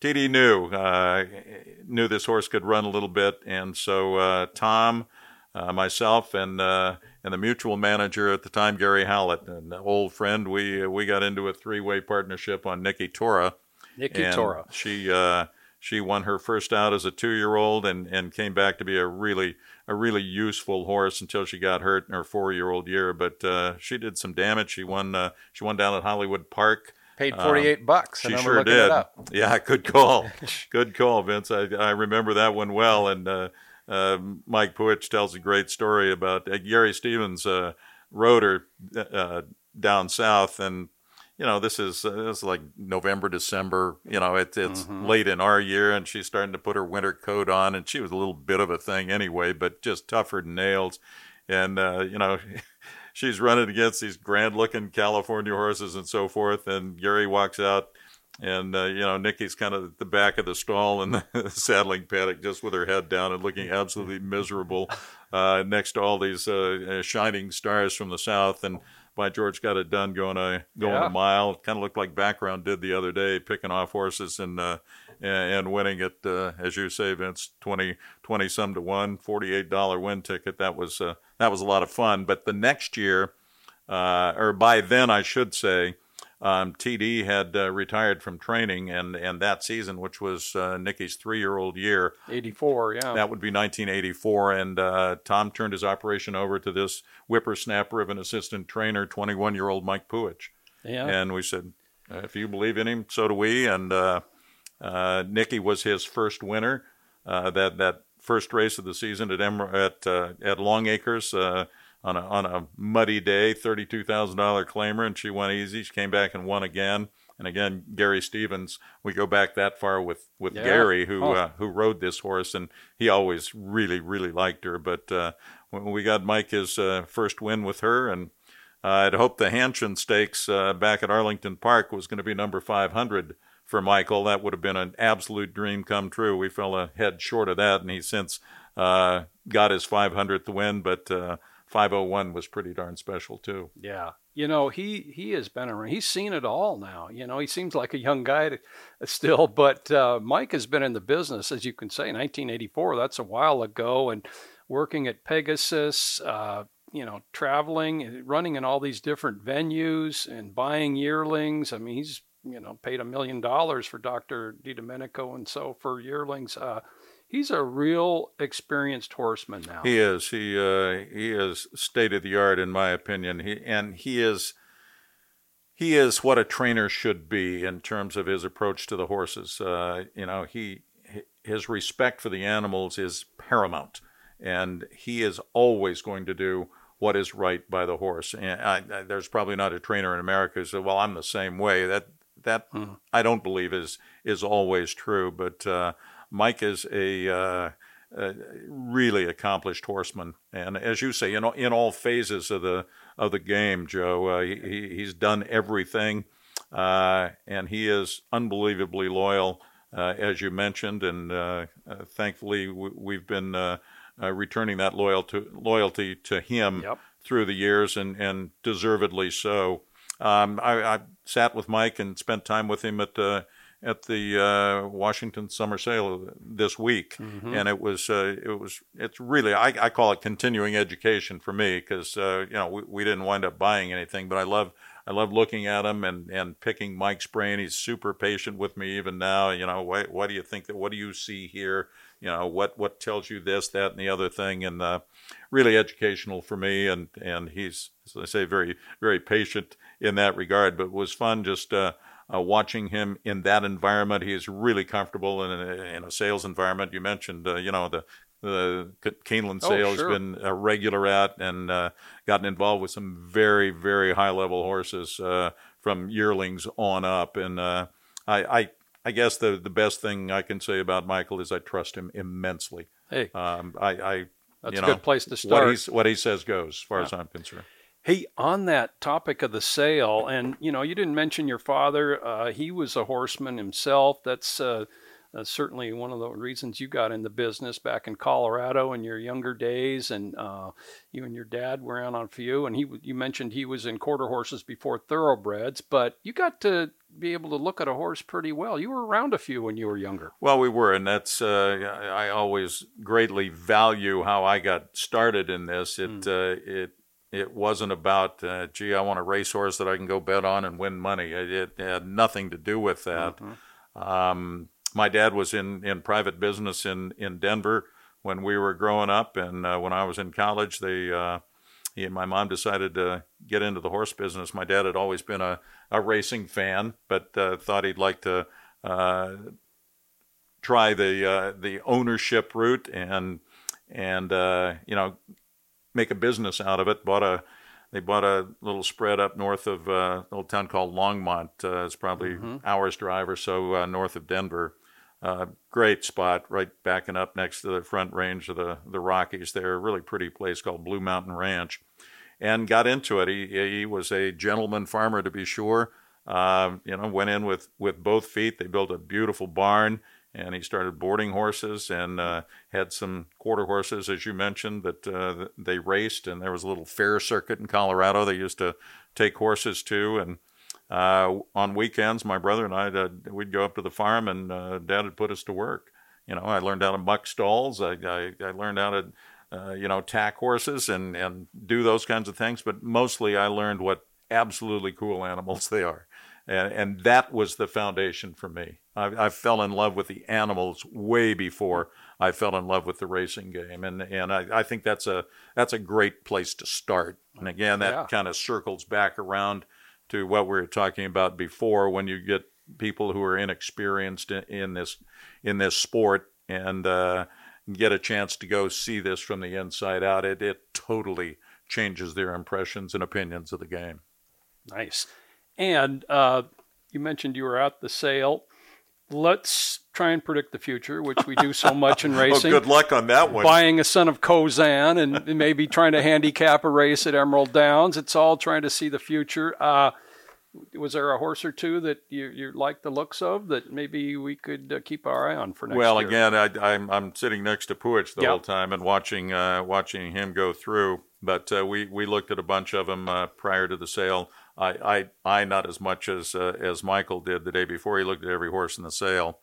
TD knew uh, knew this horse could run a little bit, and so uh, Tom, uh, myself, and uh, and the mutual manager at the time, Gary Hallett, an old friend, we we got into a three way partnership on Nikki Tora. Nikki Tora. She uh, she won her first out as a two year old and, and came back to be a really a really useful horse until she got hurt in her four year old year. But uh, she did some damage. She won uh, she won down at Hollywood Park. Paid 48 bucks. Um, She I'm sure did. Yeah, good call. good call, Vince. I, I remember that one well. And uh, uh, Mike Puhich tells a great story about uh, Gary Stevens uh, rode her uh, down south. And, you know, this is, uh, this is like November, December. You know, it, it's late in our year, and she's starting to put her winter coat on. And she was a little bit of a thing anyway, but just tougher than nails. And, uh, you know, she's running against these grand looking California horses and so forth. And Gary walks out, and uh, you know Nikki's kind of at the back of the stall in the saddling paddock, just with her head down and looking absolutely miserable, uh, next to all these uh, uh, shining stars from the south. And by George, got it done going a going Yeah. a mile. Kind of looked like background did the other day, picking off horses and. And winning it, uh, as you say, Vince, 20, 20 some to one, $48 win ticket. That was, uh, that was a lot of fun. But the next year, uh, or by then, I should say, um, TD had uh, retired from training, and, and that season, which was uh, Nikki's three year old year, 84, yeah. that would be 1984. And uh, Tom turned his operation over to this whippersnapper of an assistant trainer, 21 year old Mike Puhich. yeah. And we said, if you believe in him, so do we. And uh, uh, Nicky was his first winner. Uh, that that first race of the season at Emer- at uh, at Longacres uh, on a on a muddy day, thirty two thousand dollar claimer, and she went easy. She came back and won again. And again, Gary Stevens. We go back that far with with Yeah. Gary, who Oh. uh, who rode this horse, and he always really really liked her. But uh, when we got Mike his uh, first win with her, and uh, I'd hoped the Hanshin Stakes uh, back at Arlington Park was going to be number 500 for Michael. That would have been an absolute dream come true. We fell a head short of that, and he since uh, got his 500th win, but uh, 501 was pretty darn special, too. Yeah. You know, he he has been around. He's seen it all now. You know, he seems like a young guy to, still, but uh, Mike has been in the business, as you can say, 1984. That's a while ago, and working at Pegasus. Uh, you know, traveling, running in all these different venues, and buying yearlings. I mean, he's you know paid a million dollars for Doctor Dedomenico and so for yearlings. Uh, he's a real experienced horseman now. He is. He uh, he is state of the art in my opinion. He and he is he is what a trainer should be in terms of his approach to the horses. Uh, you know, he his respect for the animals is paramount, and he is always going to do what is right by the horse. And I, I, there's probably not a trainer in America who said, "Well, I'm the same way." That that I don't believe is is always true. But uh, Mike is a uh, a really accomplished horseman, and as you say, in all, in all phases of the of the game, Joe, uh, he, he's done everything, uh, and he is unbelievably loyal uh, as you mentioned, and uh, uh, thankfully we, have been uh, returning that loyalty loyalty to him yep. through the years, and and deservedly so. Um, I, I, sat with Mike and spent time with him at the at the uh, Washington Summer Sale this week, mm-hmm. and it was uh, it was it's really I, I, call it continuing education for me because uh, you know we, we didn't wind up buying anything, but I love I love looking at him and, and picking Mike's brain. He's super patient with me even now. You know, what, what do you think that? What do you see here? You know, what what tells you this, that, and the other thing, and uh, really educational for me. And and he's, as I say, very very patient in that regard. But it was fun just. Uh, uh, watching him in that environment. He is really comfortable in a, in a sales environment. You mentioned, uh, you know, the the Keeneland oh, sales sure. been a regular at and uh, gotten involved with some very very high level horses uh, from yearlings on up. And uh, I, I I guess the the best thing I can say about Michael is I trust him immensely. Hey, um, I, I that's you a good place to start. What, what he says goes, as far yeah. as I'm concerned. Hey, on that topic of the sale, and you know, you didn't mention your father. Uh, he was a horseman himself. That's uh, uh, certainly one of the reasons you got in the business back in Colorado in your younger days, and uh, you and your dad were out on a few. And he, you mentioned he was in quarter horses before thoroughbreds, but you got to be able to look at a horse pretty well. You were around a few when you were younger. Well, we were, and that's uh, I always greatly value how I got started in this. It mm. it it wasn't about, uh, gee, I want a racehorse that I can go bet on and win money. It, it had nothing to do with that. Mm-hmm. Um, my dad was in, in private business in, in Denver when we were growing up, and uh, when I was in college, they uh, he and my mom decided to get into the horse business. My dad had always been a, a racing fan, but uh, thought he'd like to uh, try the uh, the ownership route and and you know make a business out of it. Bought a they bought a little spread up north of uh, a little town called Longmont. Uh, it's probably mm-hmm. hour's drive or so uh, north of Denver. Uh, great spot, right backing up next to the front range of the the Rockies. There, a really pretty place called Blue Mountain Ranch, and got into it. He he was a gentleman farmer to be sure. Um, you know, went in with with both feet. They built a beautiful barn and he started boarding horses and uh, had some quarter horses, as you mentioned, that uh, they raced. And there was a little fair circuit in Colorado they used to take horses to. And uh, on weekends, my brother and I, uh, we'd go up to the farm, and uh, Dad would put us to work. You know, I learned how to muck stalls. I, I, I learned how to, uh, you know, tack horses and, and do those kinds of things. But mostly, I learned what absolutely cool animals they are and, and that was the foundation for me. I, I, fell in love with the animals way before I fell in love with the racing game, and and I, I think that's a that's a great place to start. And again, that yeah. kind of circles back around to what we were talking about before. When you get people who are inexperienced in, in this in this sport and uh, get a chance to go see this from the inside out, it it totally changes their impressions and opinions of the game. Nice. And uh, you mentioned you were at the sale. Let's try and predict the future, which we do so much in racing. oh, good luck on that one. Buying a son of Khozan and maybe trying to handicap a race at Emerald Downs. It's all trying to see the future. Uh, was there a horse or two that you, you like the looks of that maybe we could uh, keep our eye on for next well, year? Well, again, I, am I'm, I'm sitting next to Puhich the yep. whole time and watching uh, watching him go through. But uh, we we looked at a bunch of them uh, prior to the sale. I, I, I not as much as uh, as Michael did the day before. He looked at every horse in the sale,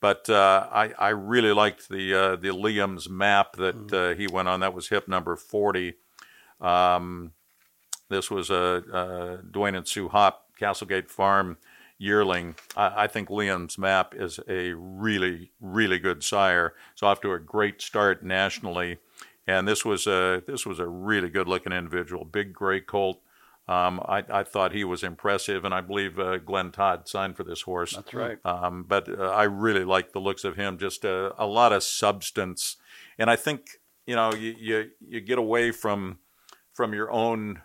but uh, I I really liked the uh, the Liam's map that mm. he went on. That was hip number forty. Um, this was a, a Dwayne and Sue Hop Castlegate Farm yearling. I, I, think Liam's map is a really really good sire. It's off to a great start nationally, and this was a this was a really good looking individual. Big gray colt um, I, I, thought he was impressive, and I believe uh, Glenn Todd signed for this horse. That's right. Um, but uh, I really like the looks of him. Just a, a, lot of substance, and I think you know you you, you get away from from your own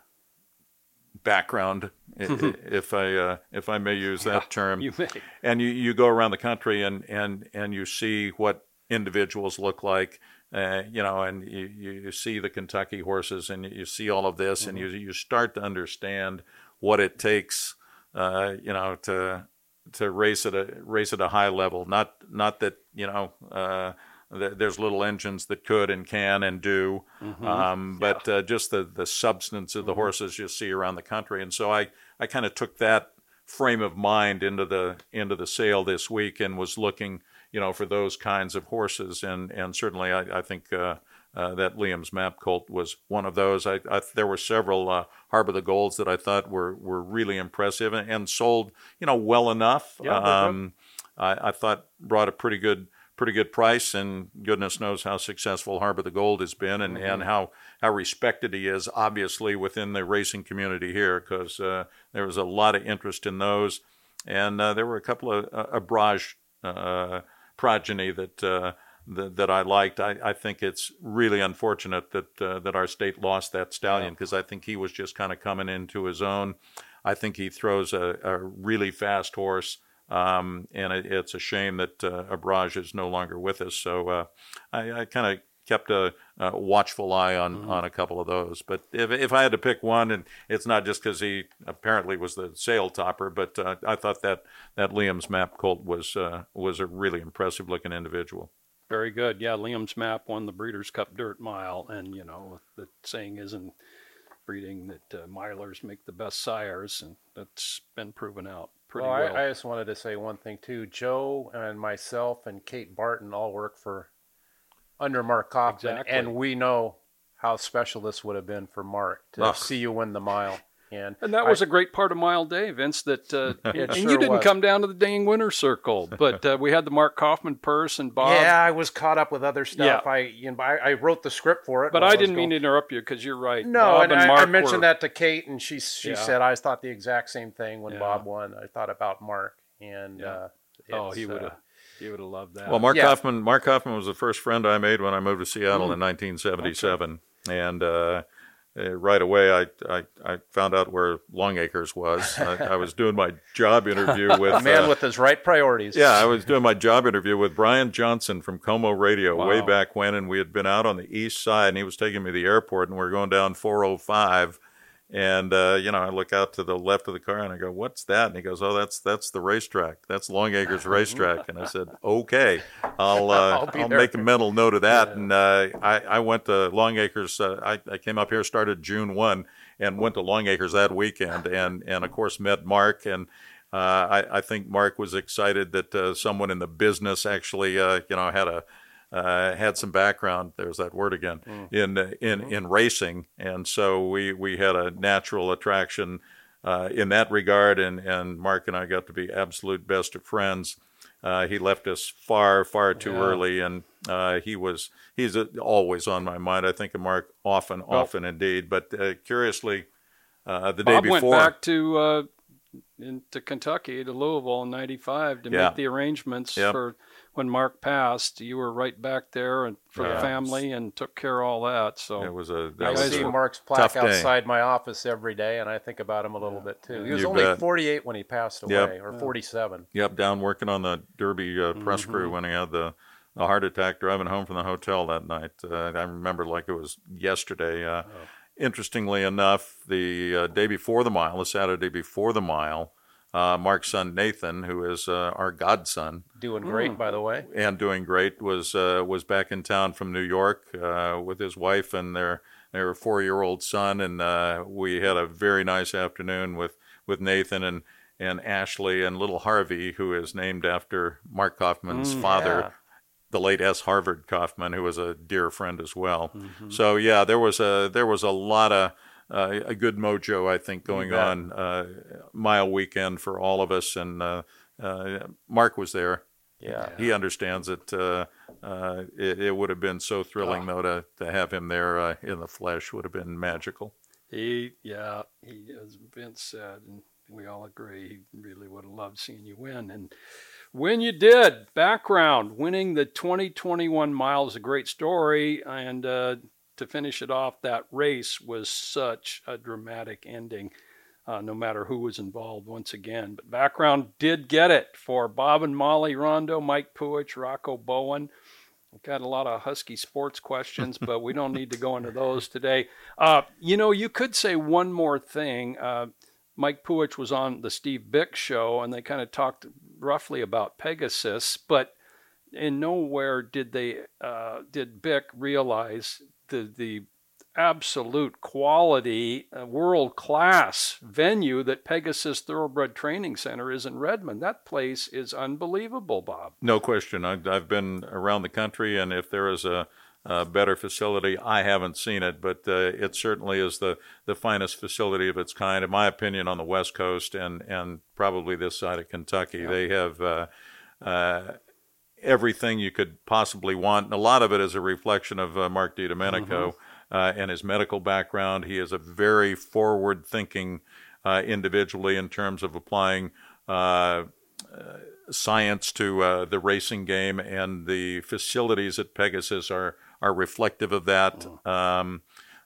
background, if I uh, if I may use that yeah, term. You may. And you, you go around the country and and and you see what individuals look like uh, you know, and you, you see the Kentucky horses and you see all of this, mm-hmm. and you you start to understand what it takes, uh, you know, to to race at a race at a high level. Not not that you know. Uh, there's little engines that could and can and do, mm-hmm. um, but yeah. uh, just the, the substance of the mm-hmm. horses you see around the country. And so I, I kind of took that frame of mind into the into the sale this week and was looking, you know, for those kinds of horses. And and certainly I, I think uh, uh, that Liam's Map Colt was one of those. I, I there were several uh, Harbor the Golds that I thought were were really impressive and, and sold, you know, well enough. Yeah, um, I, I thought brought a pretty good pretty good price, and goodness knows how successful Harbor the Gold has been, and, mm-hmm. and how how respected he is, obviously within the racing community here, because uh, there was a lot of interest in those, and uh, there were a couple of uh, Abrage uh, progeny that uh, that, that I liked. I, I think it's really unfortunate that uh, that our state lost that stallion because I think he was just kind of coming into his own. I think he throws a, a really fast horse, um, and it, it's a shame that uh, Abrage is no longer with us. So uh, I, I kind of kept a, a, watchful eye on, mm-hmm. on a couple of those. But if, if I had to pick one, and it's not just because he apparently was the sale topper, but uh, I thought that that Liam's Map Colt was uh, was a really impressive looking individual. Very good. Yeah, Liam's map won the Breeders' Cup Dirt Mile, and you know the saying is in breeding that uh, milers make the best sires, and that's been proven out pretty well. well. I, I, just wanted to say one thing too. Joe and myself and Kate Barton all work for under Mark Kaufman, exactly. and we know how special this would have been for Mark to Ugh. see you win the mile. And, and that was a great part of Mile Day, Vince. That uh, and sure you didn't was. come down to the dang winner circle, but uh, we had the Mark Kaufman purse and Bob. Yeah, I was caught up with other stuff. Yeah. I you know I, I wrote the script for it, but I didn't mean to interrupt you because you're right. No, Bob and, and I, I, mentioned were, that to Kate, and she she yeah. said I thought the exact same thing when yeah. Bob won. I thought about Mark, and uh, oh, he would have. He would have loved that. Well, Mark Kaufman. Mark Kaufman was the first friend I made when I moved to Seattle mm. in 1977, okay. and uh, uh, right away, I, I, I, found out where Longacres was. I, I was doing my job interview with a man uh, with his right priorities. Yeah, I was doing my job interview with Brian Johnson from KOMO Radio wow. way back when, and we had been out on the east side, and he was taking me to the airport, and we are going down 405 and uh, you know, I look out to the left of the car and I go, "What's that?" And he goes, "Oh, that's that's the racetrack. That's Longacres Racetrack." And I said, "Okay, I'll uh, I'll, I'll make a mental note of that." Yeah. And uh, I I went to Longacres. Uh, I I came up here, started June one, and went to Longacres that weekend, and and of course met Mark and. Uh, I, I, think Mark was excited that uh, someone in the business actually, you know, had a uh, had some background. There's that word again mm. in in mm-hmm. in racing, and so we we had a natural attraction uh, in that regard. And and Mark and I got to be absolute best of friends. Uh, he left us far far too yeah. early, and uh, he was he's always on my mind. I think of Mark often, well, often indeed. But uh, curiously, uh, the Bob day before, went back to into Kentucky to Louisville in '95 to yeah. make the arrangements yep. for when Mark passed, you were right back there and for yeah. the family and took care of all that. So it was a. That I was see a Mark's plaque outside my office every day, and I think about him a little yeah. bit too. He was you only bet. 48 when he passed away, yep. or 47. Yep, down working on the Derby uh, press mm-hmm. crew when he had the. A heart attack driving home from the hotel that night. Uh, I remember like it was yesterday. Uh, oh. Interestingly enough, the uh, day before the mile, the Saturday before the mile, uh, Mark's son Nathan, who is uh, our godson, doing great, mm. by the way, and doing great, was uh, was back in town from New York uh, with his wife and their their four year old son, and uh, we had a very nice afternoon with with Nathan and and Ashley and little Harvey, who is named after Mark Kaufman's mm, father. Yeah. The late S. Harvard Kaufman, who was a dear friend as well. Mm-hmm. So yeah, there was a there was a lot of uh, a good mojo, I think, going on uh, mile weekend for all of us. And uh, uh Mark was there. Yeah, he understands it. Uh, uh, it, it, would have been so thrilling, oh. though, to, to have him there in the flesh would have been magical. He, yeah, he, as Vince said, and we all agree, he really would have loved seeing you win. And when you did, background, winning the 2021 mile is a great story. And to finish it off, that race was such a dramatic ending, uh, no matter who was involved once again. But background did get it for Bob and Molly Rondeau, Mike Puhich, Rocco Bowen. We've got a lot of Husky sports questions, but we don't need to go into those today. Uh, you know, you could say one more thing. Uh, Mike Puhich was on the Steve Bick show, and they kind of talked roughly about Pegasus, but in nowhere did they uh, did Bick realize the the absolute quality, uh, world class venue that Pegasus Thoroughbred Training Center is in Redmond. That place is unbelievable, Bob. No question. I, I've been around the country, and if there is a, a better facility, I haven't seen it, but uh, it certainly is the, the finest facility of its kind, in my opinion, on the West Coast and, and probably this side of Kentucky. Yeah. They have. Uh, uh, everything you could possibly want. And a lot of it is a reflection of uh, Mark Dedomenico. Mm-hmm uh, and his medical background. He is a very forward thinking uh, individually in terms of applying uh, uh science to uh, the racing game, and the facilities at Pegasus are, are reflective of that. Oh. Um,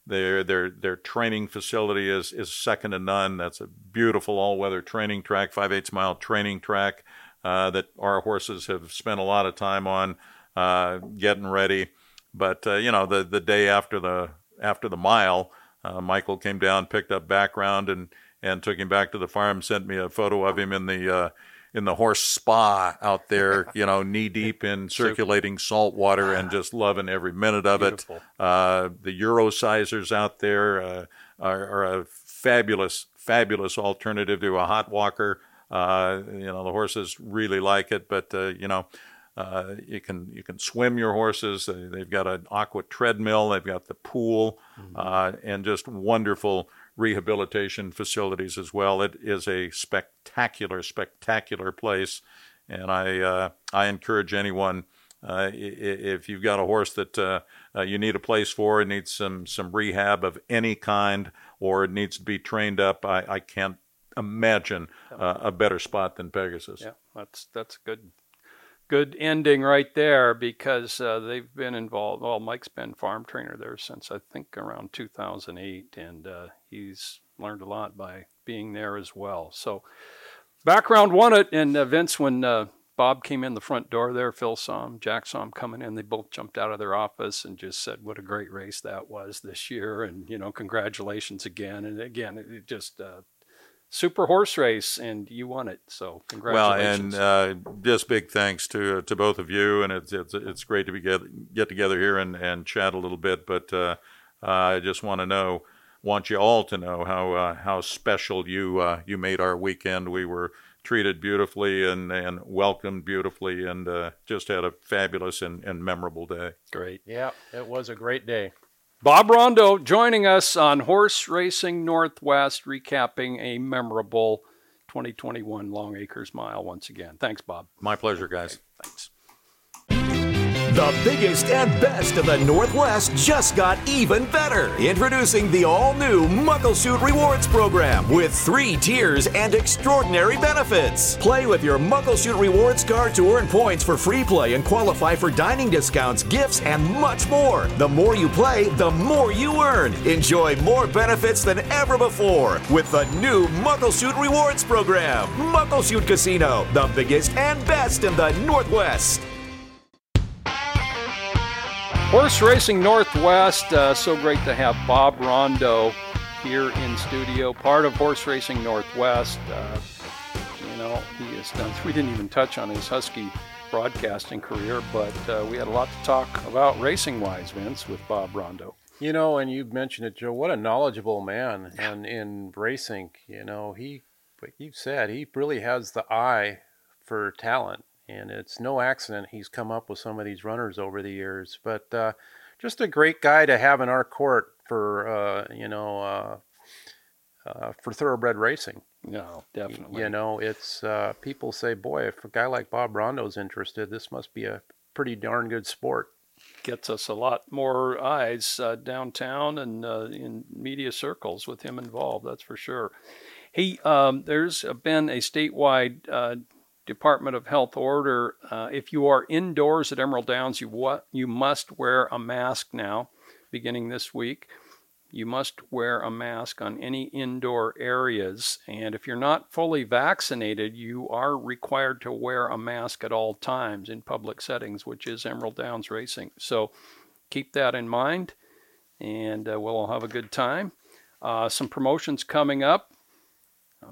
their their their training facility is is second to none. That's a beautiful all weather training track, five eighths mile training track uh, that our horses have spent a lot of time on uh, getting ready. But uh, you know, the the day after the after the mile, uh, Michael came down, picked up background, and and took him back to the farm. Sent me a photo of him in the uh, in the horse spa out there, you know, knee deep in circulating salt water and just loving every minute of Beautiful. it. Uh, the Eurosizers out there uh, are, are, a fabulous, fabulous alternative to a hot walker. Uh, you know, the horses really like it, but uh, you know, uh, you can you can swim your horses. They've got an aqua treadmill. They've got the pool, mm-hmm. uh, and just wonderful rehabilitation facilities as well. It is a spectacular, spectacular place, and I uh, I encourage anyone. Uh, if you've got a horse that uh, uh, you need a place for, it needs some some rehab of any kind, or it needs to be trained up, I, I can't imagine a better spot than Pegasus. Yeah, that's that's a good good ending right there because uh, they've been involved. Well, Mike's been farm trainer there since I think around 2008, and uh, he's learned a lot by being there as well. So, background won it, and uh, Vince, when uh, Bob came in the front door there, Phil saw him, Jack saw him coming in. They both jumped out of their office and just said, "What a great race that was this year!" And you know, congratulations again. And again, it just uh, super horse race, and you won it. So congratulations. Well, and uh, just big thanks to uh, to both of you, and it's it's, it's great to be get get together here and, and chat a little bit. But uh, I just want to know, want you all to know how uh, how special you uh, you made our weekend. We were treated beautifully and, and welcomed beautifully, and uh, just had a fabulous and, and memorable day. Great. Yeah, it was a great day. Bob Rondeau joining us on Horse Racing Northwest, recapping a memorable 2021 Longacres Mile once again. Thanks, Bob. My pleasure, guys. Okay, thanks. The biggest and best of the Northwest just got even better. Introducing the all new Muckleshoot Rewards Program with three tiers and extraordinary benefits. Play with your Muckleshoot Rewards card to earn points for free play and qualify for dining discounts, gifts, and much more. The more you play, the more you earn. Enjoy more benefits than ever before with the new Muckleshoot Rewards Program. Muckleshoot Casino, the biggest and best in the Northwest. Horse Racing Northwest, uh, so great to have Bob Rondeau here in studio, part of Horse Racing Northwest. Uh, you know, he has done, we didn't even touch on his Husky broadcasting career, but uh, we had a lot to talk about racing wise, Vince, with Bob Rondeau. You know, and you mentioned it, Joe, what a knowledgeable man and in racing. You know, he, like you said, he really has the eye for talent and it's no accident he's come up with some of these runners over the years. But uh, just a great guy to have in our court for uh, you know uh, uh for thoroughbred racing. No, definitely. You know, it's uh, people say, boy, if a guy like Bob Rondeau's interested, this must be a pretty darn good sport. Gets us a lot more eyes uh, downtown and in media circles with him involved. That's for sure. He, um, there's been a statewide Department of Health order. Uh, if you are indoors at Emerald Downs, you what you must wear a mask now, beginning this week. You must wear a mask on any indoor areas, and if you're not fully vaccinated, you are required to wear a mask at all times in public settings, which is Emerald Downs Racing. So keep that in mind, and uh, we'll all have a good time. Uh, some promotions coming up.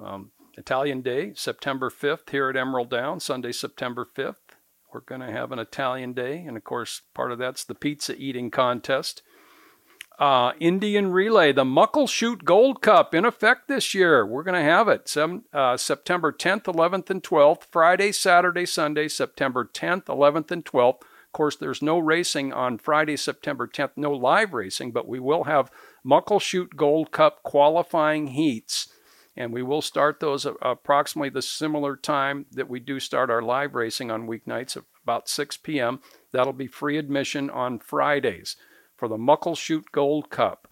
Um, Italian Day, September 5th, here at Emerald Downs, Sunday, September 5th. We're going to have an Italian Day, and of course, part of that's the pizza eating contest. Uh, Indian Relay, the Muckleshoot Gold Cup in effect this year. We're going to have it uh, September 10th, 11th, and 12th, Friday, Saturday, Sunday, September 10th, 11th, and 12th. Of course, there's no racing on Friday, September 10th, no live racing, but we will have Muckleshoot Gold Cup qualifying heats. And we will start those approximately the similar time that we do start our live racing on weeknights, about 6 p.m. That'll be free admission on Fridays for the Muckleshoot Gold Cup,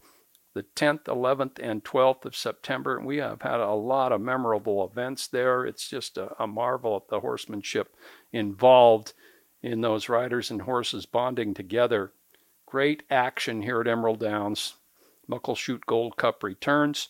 the 10th, 11th, and 12th of September. We have had a lot of memorable events there. It's just a, a marvel at the horsemanship involved in those riders and horses bonding together. Great action here at Emerald Downs. Muckleshoot Gold Cup returns.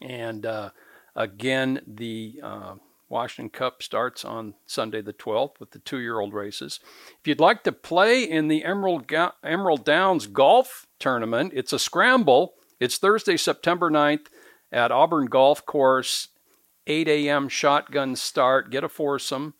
And uh, again, the uh, Washington Cup starts on Sunday the 12th with the two year old races. If you'd like to play in the Emerald, Ga- Emerald Downs Golf Tournament, it's a scramble. It's Thursday, September 9th at Auburn Golf Course, 8 a.m. shotgun start. Get a foursome.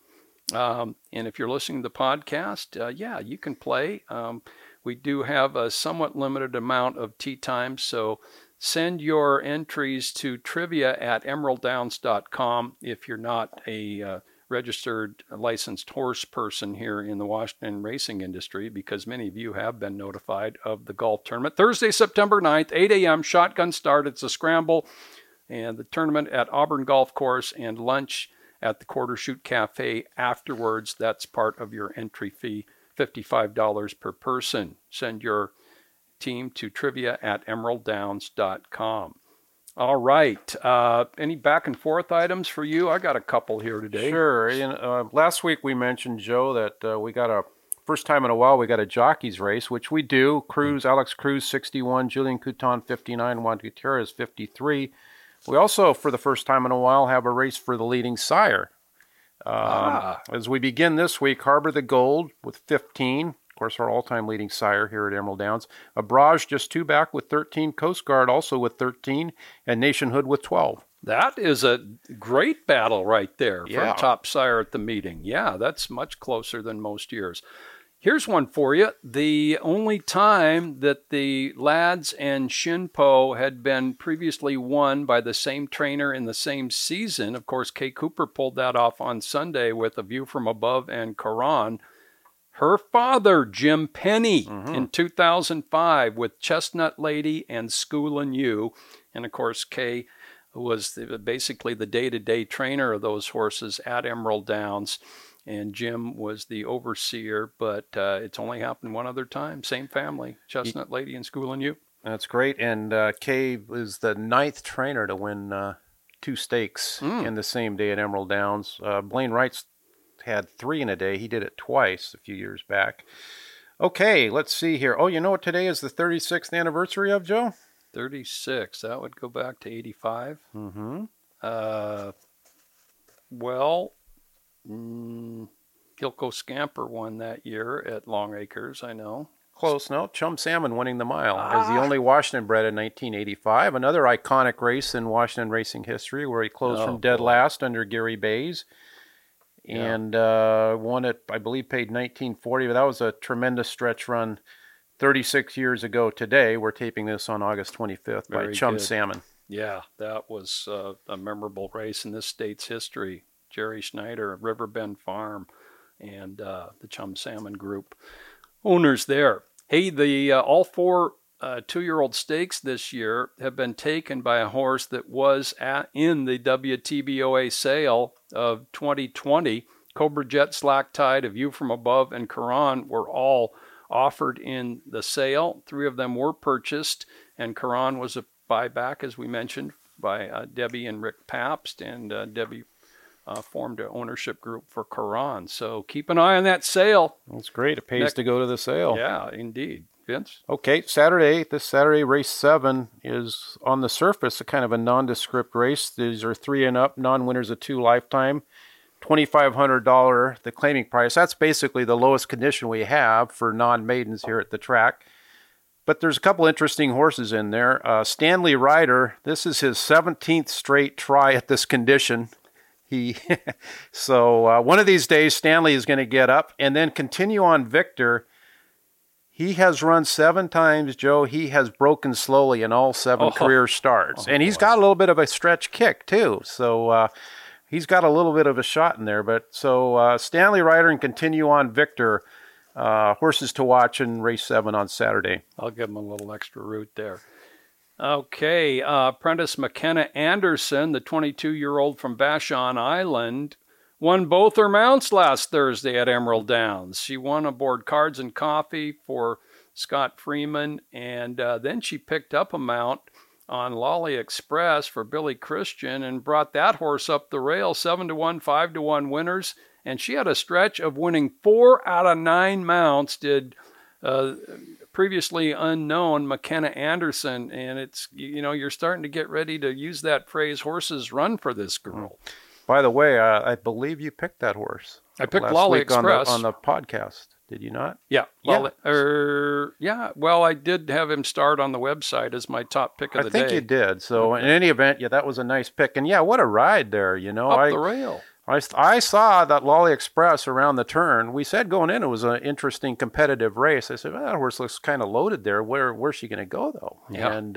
Um, and if you're listening to the podcast, uh, yeah, you can play. Um, we do have a somewhat limited amount of tee time, so send your entries to trivia at emeralddowns.com if you're not a uh, registered licensed horse person here in the Washington racing industry, because many of you have been notified of the golf tournament. Thursday, September 9th, 8 a.m., shotgun start. It's a scramble. And the tournament at Auburn Golf Course and lunch at the Quarter Chute Cafe afterwards. That's part of your entry fee, $55 per person. Send your team to trivia at emeralddowns.com. All right. Uh, any back and forth items for you? I got a couple here today. Sure. In, uh, last week we mentioned, Joe, that uh, we got a first time in a while we got a jockeys race, which we do. Cruz, Alex Cruz, 61, Julien Couton, 59, Juan Gutierrez, 53. We also, for the first time in a while, have a race for the leading sire. Um, Ah. As we begin this week, Harbor the Gold with 15. Of course, our all time leading sire here at Emerald Downs. Abraj just two back with 13. Coast Guard also with 13. And Nationhood with 12. That is a great battle right there for Yeah. top sire at the meeting. Yeah, that's much closer than most years. Here's one for you. The only time that the Lads and Shinpoch had been previously won by the same trainer in the same season. Of course, Kay Cooper pulled that off on Sunday with A View from Above and Quran. Her father, Jim Penny, mm-hmm. in 2005 with Chestnut Lady and Schoolin' You. And of course, Kay was the, basically the day to day trainer of those horses at Emerald Downs. And Jim was the overseer, but uh, it's only happened one other time. Same family, Chestnut Lady in school and You. That's great. And uh, Kay was the ninth trainer to win uh, two stakes in the same day at Emerald Downs. Uh, Blaine Wright's had three in a day. He did it twice a few years back. Okay, let's see here. Oh, you know what today is the 36th anniversary of, Joe? 36. That would go back to 85. Mm-hmm. Uh, well, mm, Gilco Scamper won that year at Longacres, I know. Close, no. Chum Salmon winning the mile as the only Washington bred in 1985. Another iconic race in Washington racing history where he closed Oh, from dead boy. last under Gary Baze. And uh, won it, I believe, paid 1940. But that was a tremendous stretch run 36 years ago today. We're taping this on August 25th by Chum good. Salmon. Yeah, that was uh, a memorable race in this state's history. Jerry Schneider Riverbend Farm and uh, the Chum Salmon Group owners there. Hey, the uh, all four uh, two-year-old stakes this year have been taken by a horse that was at, in the WTBOA sale of 2020. Cobra Jet, Slack Tide, A View from Above, and Quran were all offered in the sale. Three of them were purchased, and Quran was a buyback, as we mentioned, by uh, Debbie and Rick Pabst, and uh, Debbie uh, formed an ownership group for Quran. So keep an eye on that sale. That's great. It pays Next- to go to the sale. Yeah, indeed. Vince? Okay, Saturday, this Saturday, race seven is on the surface a kind of a nondescript race. These are three and up, non winners of two lifetime. $2,500, the claiming price. That's basically the lowest condition we have for non maidens here at the track. But there's a couple interesting horses in there. Uh, Stanley Ryder, this is his 17th straight try at this condition. He so uh, one of these days Stanley is going to get up and then continue on Victor. He has run seven times, Joe. He has broken slowly in all seven Oh. career starts, Oh, and he's boy. got a little bit of a stretch kick too. So uh, he's got a little bit of a shot in there. But so uh, Stanley Ryder and continue on Victor. Uh, horses to watch in race seven on Saturday. I'll give him a little extra root there. Okay, uh, apprentice McKenna Anderson, the 22 year old from Vashon Island, won both her mounts last Thursday at Emerald Downs. She won aboard Cards and Coffee for Scott Freeman, and uh, then she picked up a mount on Lolly Express for Billy Christian and brought that horse up the rail, seven to one, five to one winners. And she had a stretch of winning four out of nine mounts. Did uh, previously unknown McKenna Anderson, and it's you know you're starting to get ready to use that phrase "horses run for this girl." By the way, uh, I believe you picked that horse. I picked Lolly week on the- Express. on the, podcast. Did you not? Yeah, Yeah. well, er, yeah. Well, I did have him start on the website as my top pick of the day. I think day. you did. So in any event, yeah, that was a nice pick. And yeah, what a ride there. You know, up I, the rail. I I saw that Lolly Express around the turn. We said going in it was an interesting competitive race. I said, well, that horse looks kind of loaded there. Where where's she going to go though? Yeah. And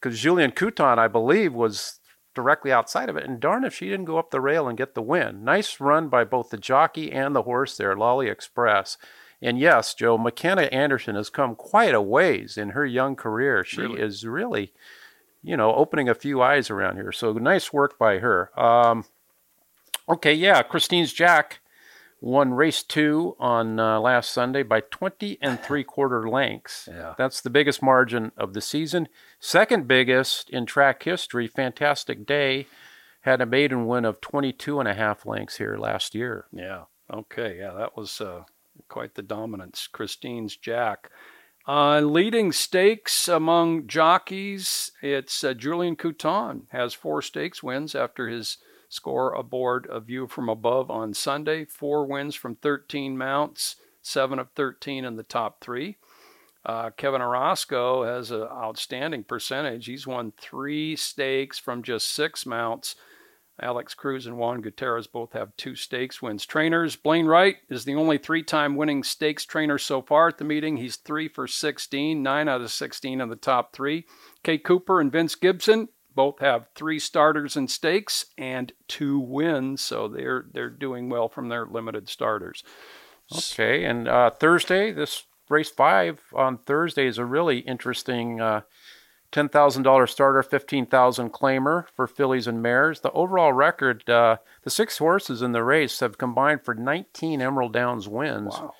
because Julien Couton, I believe, was directly outside of it. And darn if she didn't go up the rail and get the win. Nice run by both the jockey and the horse there, Lolly Express. And yes, Joe, McKenna Anderson has come quite a ways in her young career. She Really? is really, you know, opening a few eyes around here. So nice work by her. Um, okay, yeah, Christine's Jack won race two on uh, last Sunday by 20 and three quarter lengths. Yeah. That's the biggest margin of the season. Second biggest in track history, Fantastic Day had a maiden win of 22 and a half lengths here last year. Yeah. Okay. Yeah, that was uh, quite the dominance. Christine's Jack. Uh, leading stakes among jockeys, it's uh, Julien Couton has four stakes wins after his score aboard A View from Above on Sunday. Four wins from 13 mounts, seven of 13 in the top three. Uh, Kevin Orozco has an outstanding percentage. He's won three stakes from just six mounts. Alex Cruz and Juan Gutierrez both have two stakes wins. Trainers, Blaine Wright is the only three time winning stakes trainer so far at the meeting. He's three for 16, nine out of 16 in the top three. Kay Cooper and Vince Gibson both have three starters and stakes and two wins, so they're they're doing well from their limited starters. Okay, and uh, Thursday, this race five on Thursday is a really interesting uh, ten thousand dollar starter, fifteen thousand claimer for fillies and mares. The overall record, uh, the six horses in the race have combined for nineteen Emerald Downs wins. Wow.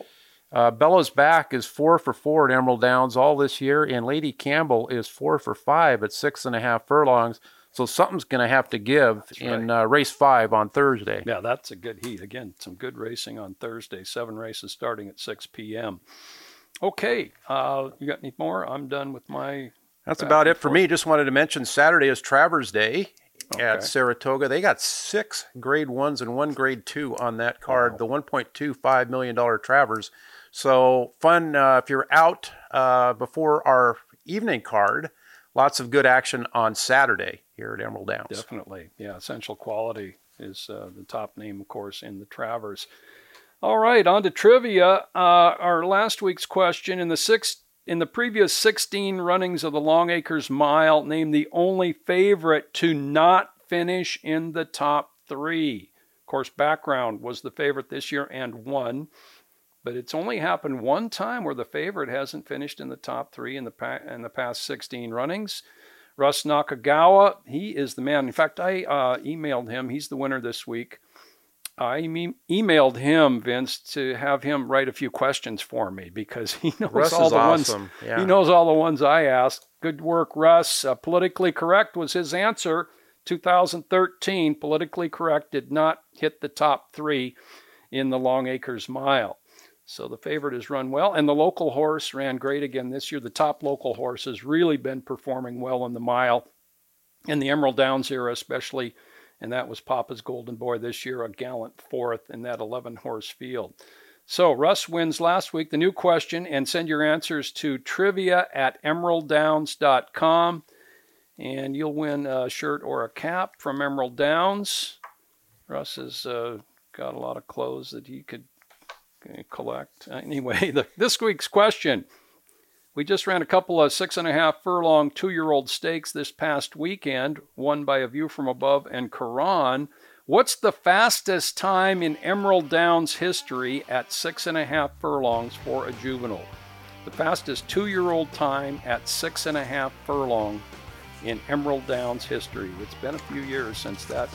Uh, Bella's back is four for four at Emerald Downs all this year, and Lady Campbell is four for five at six and a half furlongs. So something's going to have to give in uh, race five on Thursday. Yeah, that's a good heat. Again, some good racing on Thursday. Seven races starting at 6 p.m. Okay, uh, you got any more? I'm done with my. That's about it for me. Just wanted to mention Saturday is Travers Day Okay. at Saratoga. They got six grade ones and one grade two on that card, the $1.25 million Travers. So fun uh, if you're out uh, before our evening card. Lots of good action on Saturday here at Emerald Downs. Definitely. Yeah, Essential Quality is uh, the top name, of course, in the Travers. All right, on to trivia. Uh, our last week's question in the six in the previous 16 runnings of the Longacres Mile, name the only favorite to not finish in the top three. Of course, background was the favorite this year and won, but it's only happened one time where the favorite hasn't finished in the top three in the pa- in the past 16 runnings. Russ Nakagawa, he is the man. In fact, I uh, emailed him. He's the winner this week. I emailed him, Vince, to have him write a few questions for me because he knows Russ all is the awesome. ones. Yeah. He knows all the ones I asked. Good work, Russ. Uh, politically correct was his answer. 2013, politically correct did not hit the top three in the Longacres Mile. So the favorite has run well, and the local horse ran great again this year. The top local horse has really been performing well in the mile, in the Emerald Downs era especially, and that was Papa's Golden Boy this year, a gallant fourth in that 11 horse field. So Russ wins last week. The new question, and send your answers to trivia at emeralddowns.com. And you'll win a shirt or a cap from Emerald Downs. Russ has uh, got a lot of clothes that he could Uh, collect. Uh, anyway, the, this week's question. We just ran a couple of six and a half furlong two year old stakes this past weekend, won by A View from Above and Quran. What's the fastest time in Emerald Downs history at six and a half furlongs for a juvenile? The fastest two year old time at six and a half furlong in Emerald Downs history. It's been a few years since that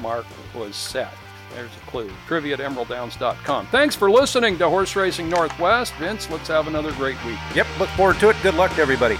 mark was set. There's a clue. Trivia at emeralddowns.com. Thanks for listening to Horse Racing Northwest. Vince, let's have another great week. Yep, look forward to it. Good luck to everybody.